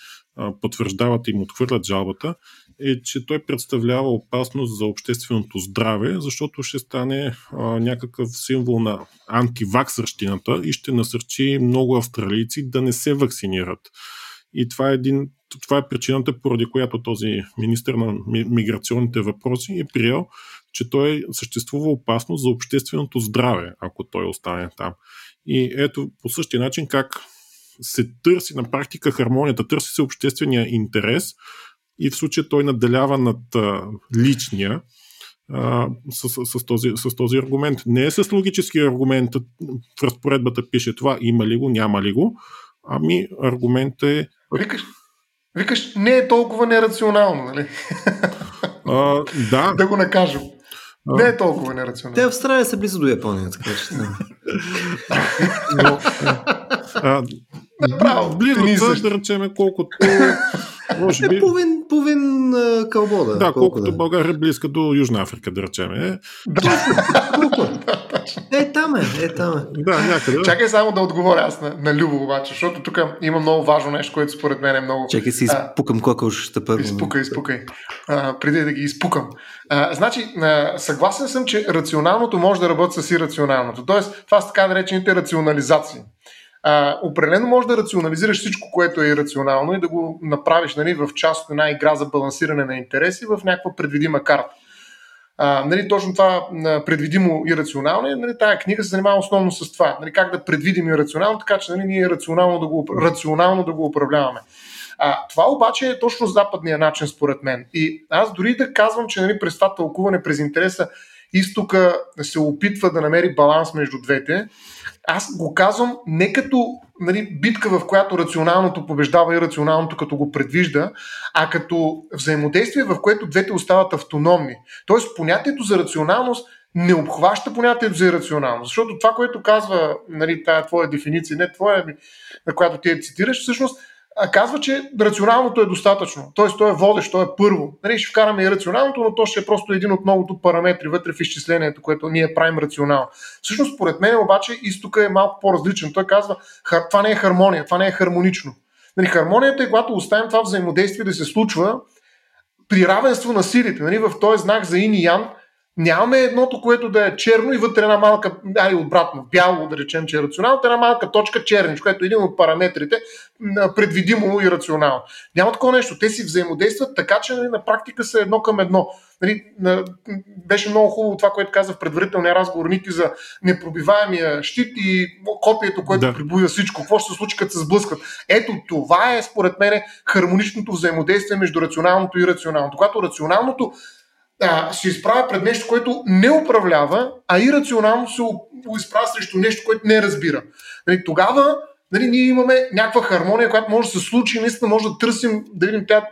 потвърждават и им отхвърлят жалбата, е, че той представлява опасност за общественото здраве, защото ще стане а, някакъв символ на антиваксърщината и ще насърчи много австралийци да не се вакцинират. И това е, един, това е причината, поради която този министр на миграционните въпроси е приел, че той съществува опасност за общественото здраве, ако той остане там. И ето по същия начин как се търси на практика хармонията, търси се обществения интерес и в случая той наделява над а, личния а, с, с, с, този, с този аргумент. Не е с логически аргумент, в разпоредбата пише това, има ли го, няма ли го, ами аргументът е... Викаш, викаш не е толкова нерационално, нали? А, да. да го накажем. Не е толкова нерационално. Те Австралия са близо до Япония, така че. Но, а, Направо. Близо, да речеме колкото може би... Е, половин, половин кълбо, да. Да, колкото да. България е близка до Южна Африка, да речем. Е. е, там е, е, там е. Да, някъде. Чакай само да отговоря аз на, на Любо, обаче, защото тук има много важно нещо, което според мен е много... Чакай си изпукам кокошата първо. Изпукай, изпукай. А, преди да ги изпукам. А, значи, а, съгласен съм, че рационалното може да работи с ирационалното. Тоест, това са така наречените рационализации а, определено може да рационализираш всичко, което е ирационално и да го направиш нали, в част от една игра за балансиране на интереси в някаква предвидима карта. А, нали, точно това предвидимо и рационално, нали, тая книга се занимава основно с това. Нали, как да предвидим и рационално, така че нали, ние рационално да го, рационално да го управляваме. А, това обаче е точно западния начин, според мен. И аз дори да казвам, че нали, през това тълкуване през интереса изтока се опитва да намери баланс между двете, аз го казвам не като нали, битка, в която рационалното побеждава и рационалното като го предвижда, а като взаимодействие, в което двете остават автономни. Тоест понятието за рационалност не обхваща понятието за ирационалност. Защото това, което казва нали, тая твоя дефиниция, не твоя, на която ти я цитираш, всъщност казва, че рационалното е достатъчно. Тоест, то е водещ, то е първо. Нали, ще вкараме и рационалното, но то ще е просто един от многото параметри вътре в изчислението, което ние правим рационално. Всъщност, според мен, обаче, изтока е малко по-различен. Той казва, това не е хармония, това не е хармонично. Нали, хармонията е когато оставим това взаимодействие да се случва при равенство на силите. Нали, в този знак за ин и ян, Нямаме едното, което да е черно и вътре една малка, ай обратно, бяло, да речем, че е рационално, една малка точка чернич, което е един от параметрите, предвидимо и рационално. Няма такова нещо. Те си взаимодействат така, че нали, на практика са едно към едно. Нали, беше много хубаво това, което каза в предварителния разговор Ники за непробиваемия щит и копието, което да. прибуя всичко. Какво ще се случи, като се сблъскат? Ето това е, според мен, хармоничното взаимодействие между рационалното и рационалното. Когато рационалното а, се изправя пред нещо, което не управлява, а ирационално се изправя срещу нещо, което не разбира. Нали, тогава нали, ние имаме някаква хармония, която може да се случи и наистина може да търсим, да видим тя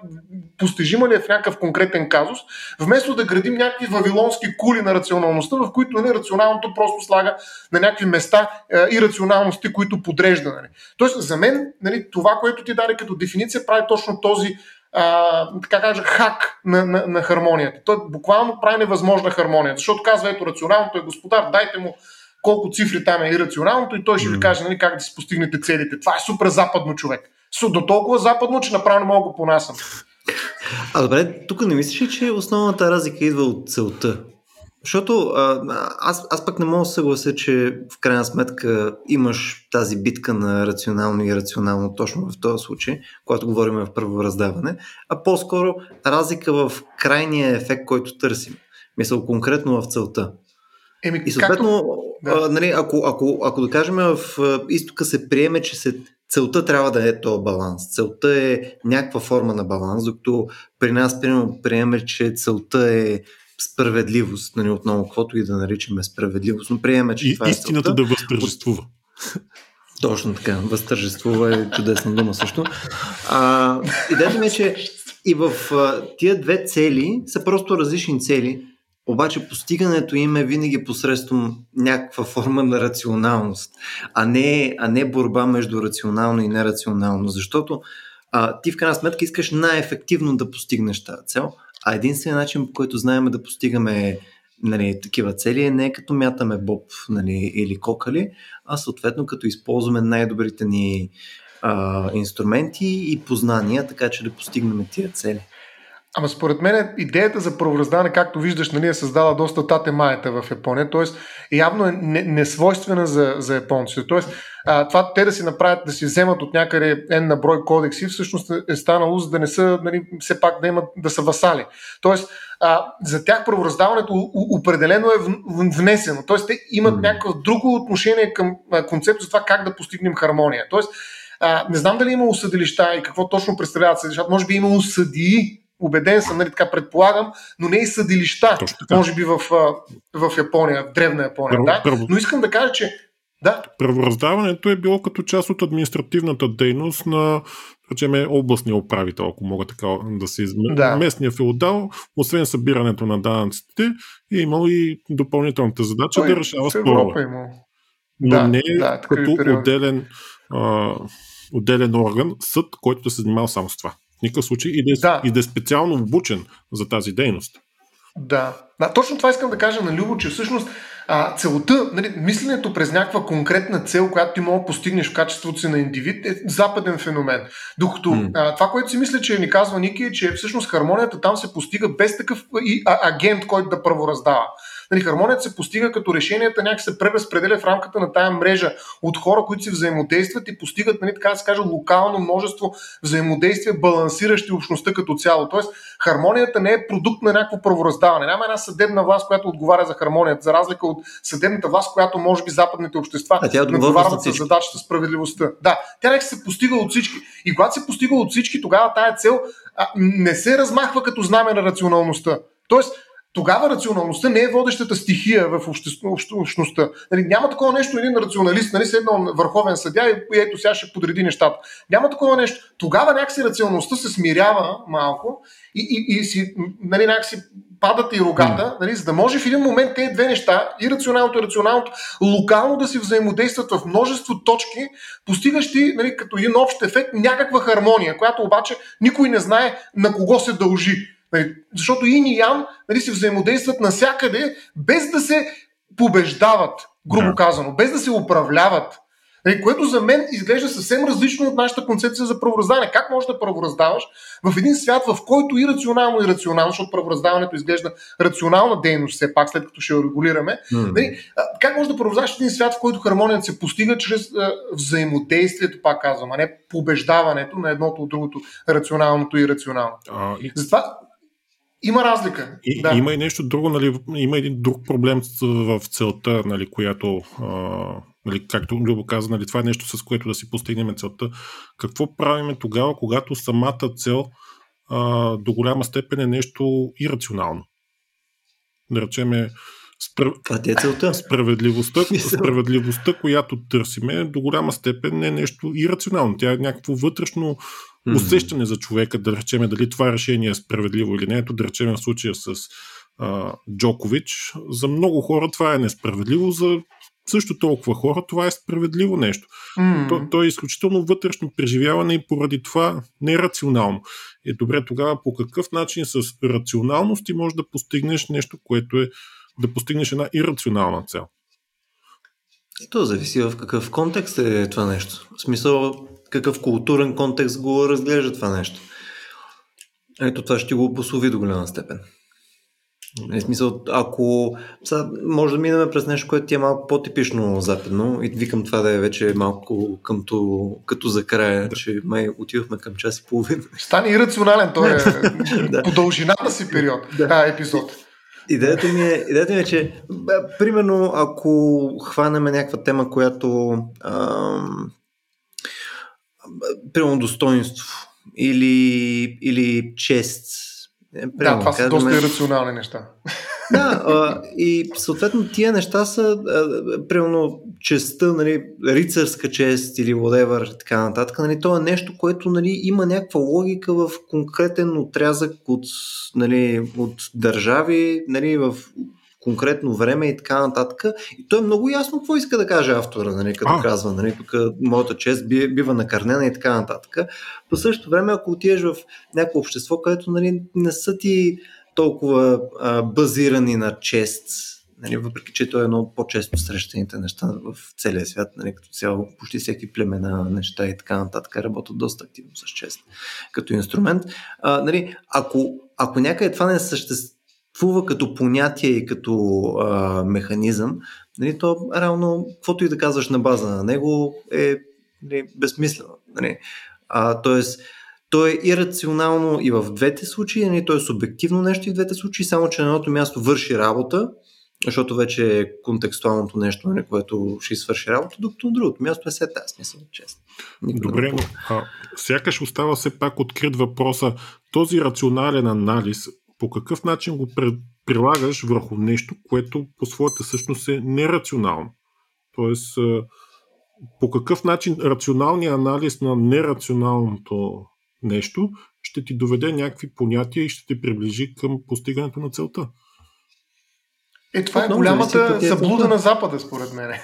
постижима ли е в някакъв конкретен казус, вместо да градим някакви вавилонски кули на рационалността, в които нали, рационалното просто слага на някакви места е, и рационалности, които подрежда. Нали. Тоест, за мен нали, това, което ти даде като дефиниция, прави точно този а, така кажа, хак на, на, на хармонията. Той буквално прави невъзможна хармония, защото казва, ето, рационалното е господар, дайте му колко цифри там е ирационалното и той ще ви каже нали, как да си постигнете целите. Това е супер западно човек. До толкова западно, че направо не мога го понасям. А добре, тук не мислиш ли, че основната разлика идва от целта? Защото а, аз, аз пък не мога да съглася, че в крайна сметка имаш тази битка на рационално и ирационално точно в този случай, когато говорим в първо раздаване, а по-скоро разлика в крайния ефект, който търсим. Мисъл конкретно в целта. Еми, и съответно, да. а, нали, ако, ако, ако да кажем в изтока се приеме, че се, целта трябва да е този баланс. Целта е някаква форма на баланс, докато при нас примерно приеме, че целта е справедливост, нали, отново, каквото и да наричаме справедливост, но приемаме, че и, това е истината целта. да възтържествува. Точно така, възтържествува е чудесна дума също. А, идеята ми е, че и в а, тия две цели са просто различни цели, обаче постигането им е винаги посредством някаква форма на рационалност, а не, а не борба между рационално и нерационално, защото а, ти в крайна сметка искаш най-ефективно да постигнеш тази цел, а единственият начин, по който знаем да постигаме нали, такива цели е не като мятаме боб нали, или кокали, а съответно като използваме най-добрите ни а, инструменти и познания, така че да постигнем тия цели. Ама според мен идеята за правораздаване, както виждаш, нали, е създала доста тате маята в Япония, т.е. явно е несвойствена за, за японците. Т.е. това те да си направят, да си вземат от някъде N на брой кодекси, всъщност е станало, за да не са, нали, все пак да имат, да са васали. Тоест, а, за тях правораздаването определено е внесено. Тоест, те имат mm. някакво друго отношение към концепция за това как да постигнем хармония. Тоест, а, не знам дали е имало съдилища и какво точно представляват съдилищата. Може би е имало съдии, убеден съм, нали, така предполагам, но не и съдилища, може би в, в Япония, в древна Япония. Първо, да? Първо. Но искам да кажа, че да. Правораздаването е било като част от административната дейност на речеме, областния управител, ако мога така да се измеря. Да. Местния феодал, освен събирането на данъците, е имал и допълнителната задача Той да решава спорове. Но да, не да, като отделен, а, отделен орган, съд, който да се занимава само с това никакъв случай и да, е, да. и да е специално обучен за тази дейност. Да. да, точно това искам да кажа на Любо, че всъщност а, целта, нали, мисленето през някаква конкретна цел, която ти мога да постигнеш в качеството си на индивид, е западен феномен. Докато mm. а, това, което си мисля, че ни казва Ники, е, че всъщност хармонията там се постига без такъв и, а, агент, който да правораздава. Нали, хармонията се постига като решенията някак се преразпределя в рамката на тая мрежа от хора, които си взаимодействат и постигат, нали, така да се каже, локално множество взаимодействия, балансиращи общността като цяло. Тоест, хармонията не е продукт на някакво правораздаване. Няма една съдебна власт, която отговаря за хармонията, за разлика от съдебната власт, която може би западните общества отговарят за задачата справедливостта. Да, тя нека се постига от всички. И когато се постига от всички, тогава тая цел а, не се размахва като знаме на рационалността. Тоест, тогава рационалността не е водещата стихия в общество, общността. Нали, няма такова нещо, един рационалист, нали, седнал върховен съдя и ето сега ще подреди нещата. Няма такова нещо. Тогава някакси рационалността се смирява малко и, и, и си, нали, някакси падат и рогата, нали, за да може в един момент тези две неща, и рационалното и рационалното, локално да си взаимодействат в множество точки, постигащи нали, като един общ ефект някаква хармония, която обаче никой не знае на кого се дължи. Нали, защото Ин и Ян нали, се взаимодействат насякъде, без да се побеждават, грубо да. казано, без да се управляват. Нали, което за мен изглежда съвсем различно от нашата концепция за правораздаване. Как можеш да правораздаваш в един свят, в който и рационално, и рационално, защото правораздаването изглежда рационална дейност, все пак, след като ще я регулираме. Mm-hmm. Нали, как можеш да правораздаваш в един свят, в който хармонията се постига чрез а, взаимодействието, пак казвам, а не побеждаването на едното от другото, рационалното и рационалното. И... Затова има разлика. И, да. Има и нещо друго, нали, има един друг проблем в целта, нали, която, а, нали, както Любо каза, нали, това е нещо, с което да си постигнем целта. Какво правиме тогава, когато самата цел а, до голяма степен е нещо ирационално? Да речеме, Спр... Е целта. Справедливостта, справедливостта, която търсиме, до голяма степен е нещо ирационално. Тя е някакво вътрешно усещане за човека, да речеме дали това решение е справедливо или не. Ето да речем в случая с а, Джокович. За много хора това е несправедливо, за също толкова хора това е справедливо нещо. Mm. То, то е изключително вътрешно преживяване и поради това нерационално. Е добре тогава по какъв начин с рационалност ти можеш да постигнеш нещо, което е да постигнеш една ирационална цел. И то зависи в какъв контекст е това нещо. В смисъл, какъв културен контекст го разглежда това нещо. Ето това ще го обослови до голяма степен. В смисъл, ако сега, може да минем през нещо, което ти е малко по-типично западно и викам това да е вече малко къмто, като за края, че май отивахме към час и половина. Стане ирационален, той е да. по дължината си период, да. епизод. Идеята ми, е, идеята ми е, че бе, примерно ако хванеме някаква тема, която ам, примерно достоинство или, или чест. Е, примерно, да, това са доста ирационални неща. Да, а, и съответно тия неща са, а, примерно, честа, нали, рицарска чест или whatever, така нататък, нали, то е нещо, което нали, има някаква логика в конкретен отрязък от, нали, от държави, нали, в конкретно време и така нататък. И то е много ясно какво иска да каже автора, нали, като а. казва, нали, тук моята чест бива накърнена и така нататък. По същото време, ако отидеш в някакво общество, където нали, не са ти толкова а, базирани на чест, нали, въпреки че то е едно от по-често срещаните неща в целия свят, нали, като цяло почти всеки племена, неща и така нататък работят доста активно с чест като инструмент. А, нали, ако, ако някъде това не съществува като понятие и като а, механизъм, нали, то реално, каквото и да казваш на база на него е нали, безсмислено. Нали. А, тоест, то е ирационално и в двете случаи, нали, то е субективно нещо и в двете случаи, само че на едното място върши работа, защото вече е контекстуалното нещо, нали, което ще свърши работа, докато на другото място е сета, смисъл, честно. Добре, но а, сякаш остава все пак открит въпроса, този рационален анализ, по какъв начин го прилагаш върху нещо, което по своята същност е нерационално. Тоест, по какъв начин рационалният анализ на нерационалното нещо, ще ти доведе някакви понятия и ще те приближи към постигането на целта. Е, това е голямата заблуда на Запада, според мен.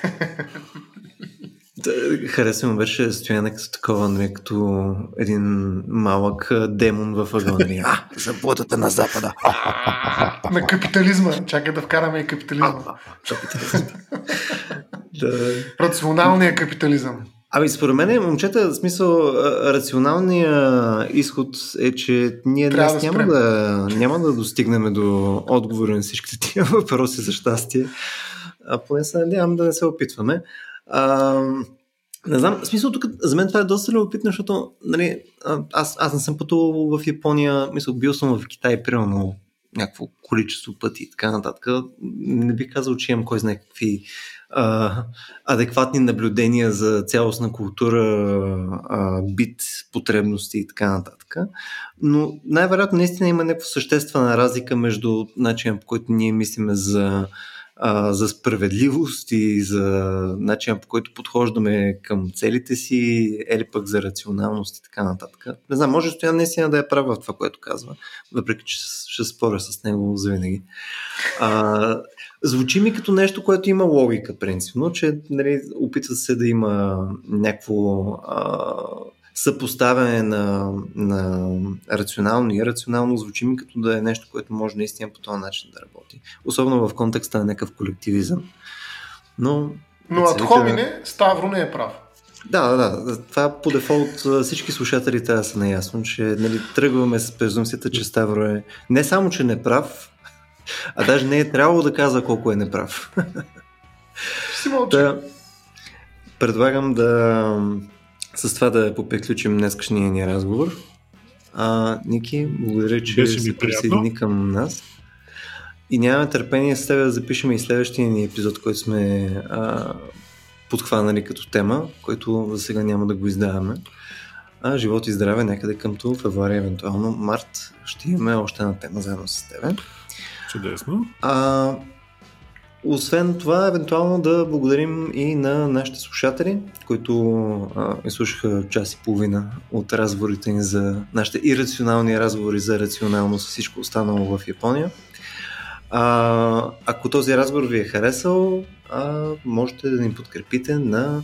Да, харесвам беше стояне като такова, нали, като един малък демон ъгъла. Нали. А, заблудата на Запада. на капитализма. Чакай да вкараме и капитализма. да. Рационалният капитализъм. Ами според мен, момчета, в смисъл, рационалният изход е, че ние днес да няма, да, няма да достигнем до отговора на всичките тия въпроси за щастие. А поне се надявам да не се опитваме. А, не знам, в смисъл тук за мен това е доста любопитно, защото нали, аз, аз не съм пътувал в Япония, мисъл, бил съм в Китай примерно някакво количество пъти и така нататък. Не би казал, че имам кой знае какви а, адекватни наблюдения за цялостна култура, а, бит, потребности и така нататък. Но най-вероятно наистина има някаква съществена разлика между начина по който ние мислиме за а, за справедливост и за начина по който подхождаме към целите си, или пък за рационалност и така нататък. Не знам, може Стоян наистина да е прав в това, което казва, въпреки че ще споря с него завинаги. А, звучи ми като нещо, което има логика, принципно, че нали, опитва се да има някакво а, съпоставяне на, на рационално и рационално звучи ми като да е нещо, което може наистина по този начин да работи. Особено в контекста на някакъв колективизъм. Но, Но от хомине Ставро не е прав. Да, да, да. Това по дефолт всички слушатели трябва да са наясно, че нали, тръгваме с презумцията, че Ставро е не само, че не прав, а даже не е трябвало да казва колко е неправ. Си Да, предлагам да с това да поприключим днескашния ни разговор. А, Ники, благодаря, че Беше се присъедини към нас. И нямаме търпение с теб да запишем и следващия ни епизод, който сме а, подхванали като тема, който за сега няма да го издаваме. А живот и здраве някъде къмто февруари, евентуално март, ще имаме още една тема заедно с теб. Чудесно. А, освен това, евентуално да благодарим и на нашите слушатели, които изслушаха час и половина от разговорите ни за нашите ирационални разговори за рационалност и всичко останало в Япония. А, ако този разговор ви е харесал, а, можете да ни подкрепите на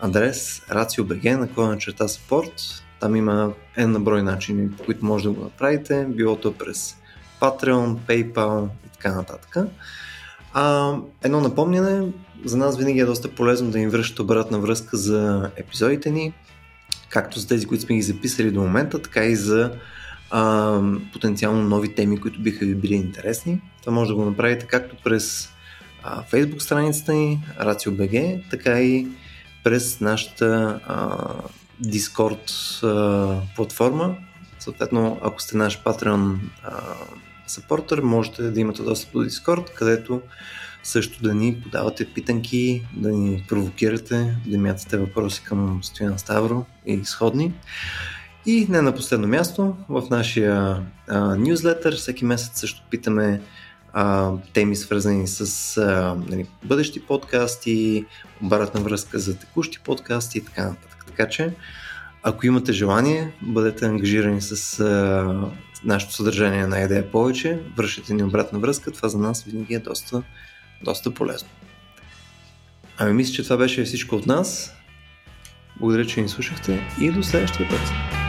адрес RACIO.BG на клона черта support. Там има една брой начини, по които може да го направите, било то през Patreon, PayPal и така нататък. А, едно напомняне, за нас винаги е доста полезно да им връщате обратна връзка за епизодите ни, както за тези, които сме ги записали до момента, така и за а, потенциално нови теми, които биха ви били интересни. Това може да го направите както през а, Facebook страницата ни, RACIO.BG, така и през нашата а, Discord а, платформа. Съответно, ако сте наш Patreon а, Съпортър, можете да имате достъп до Discord, където също да ни подавате питанки, да ни провокирате, да мятате въпроси към Стоян Ставро и сходни. И не на последно място, в нашия а, нюзлетър всеки месец също питаме а, теми свързани с а, нали, бъдещи подкасти, обратна връзка за текущи подкасти и така нататък. Така че, ако имате желание, бъдете ангажирани с а, нашето съдържание на идея повече, връщате ни обратна връзка, това за нас винаги е доста, доста полезно. Ами мисля, че това беше всичко от нас. Благодаря, че ни слушахте и до следващия път.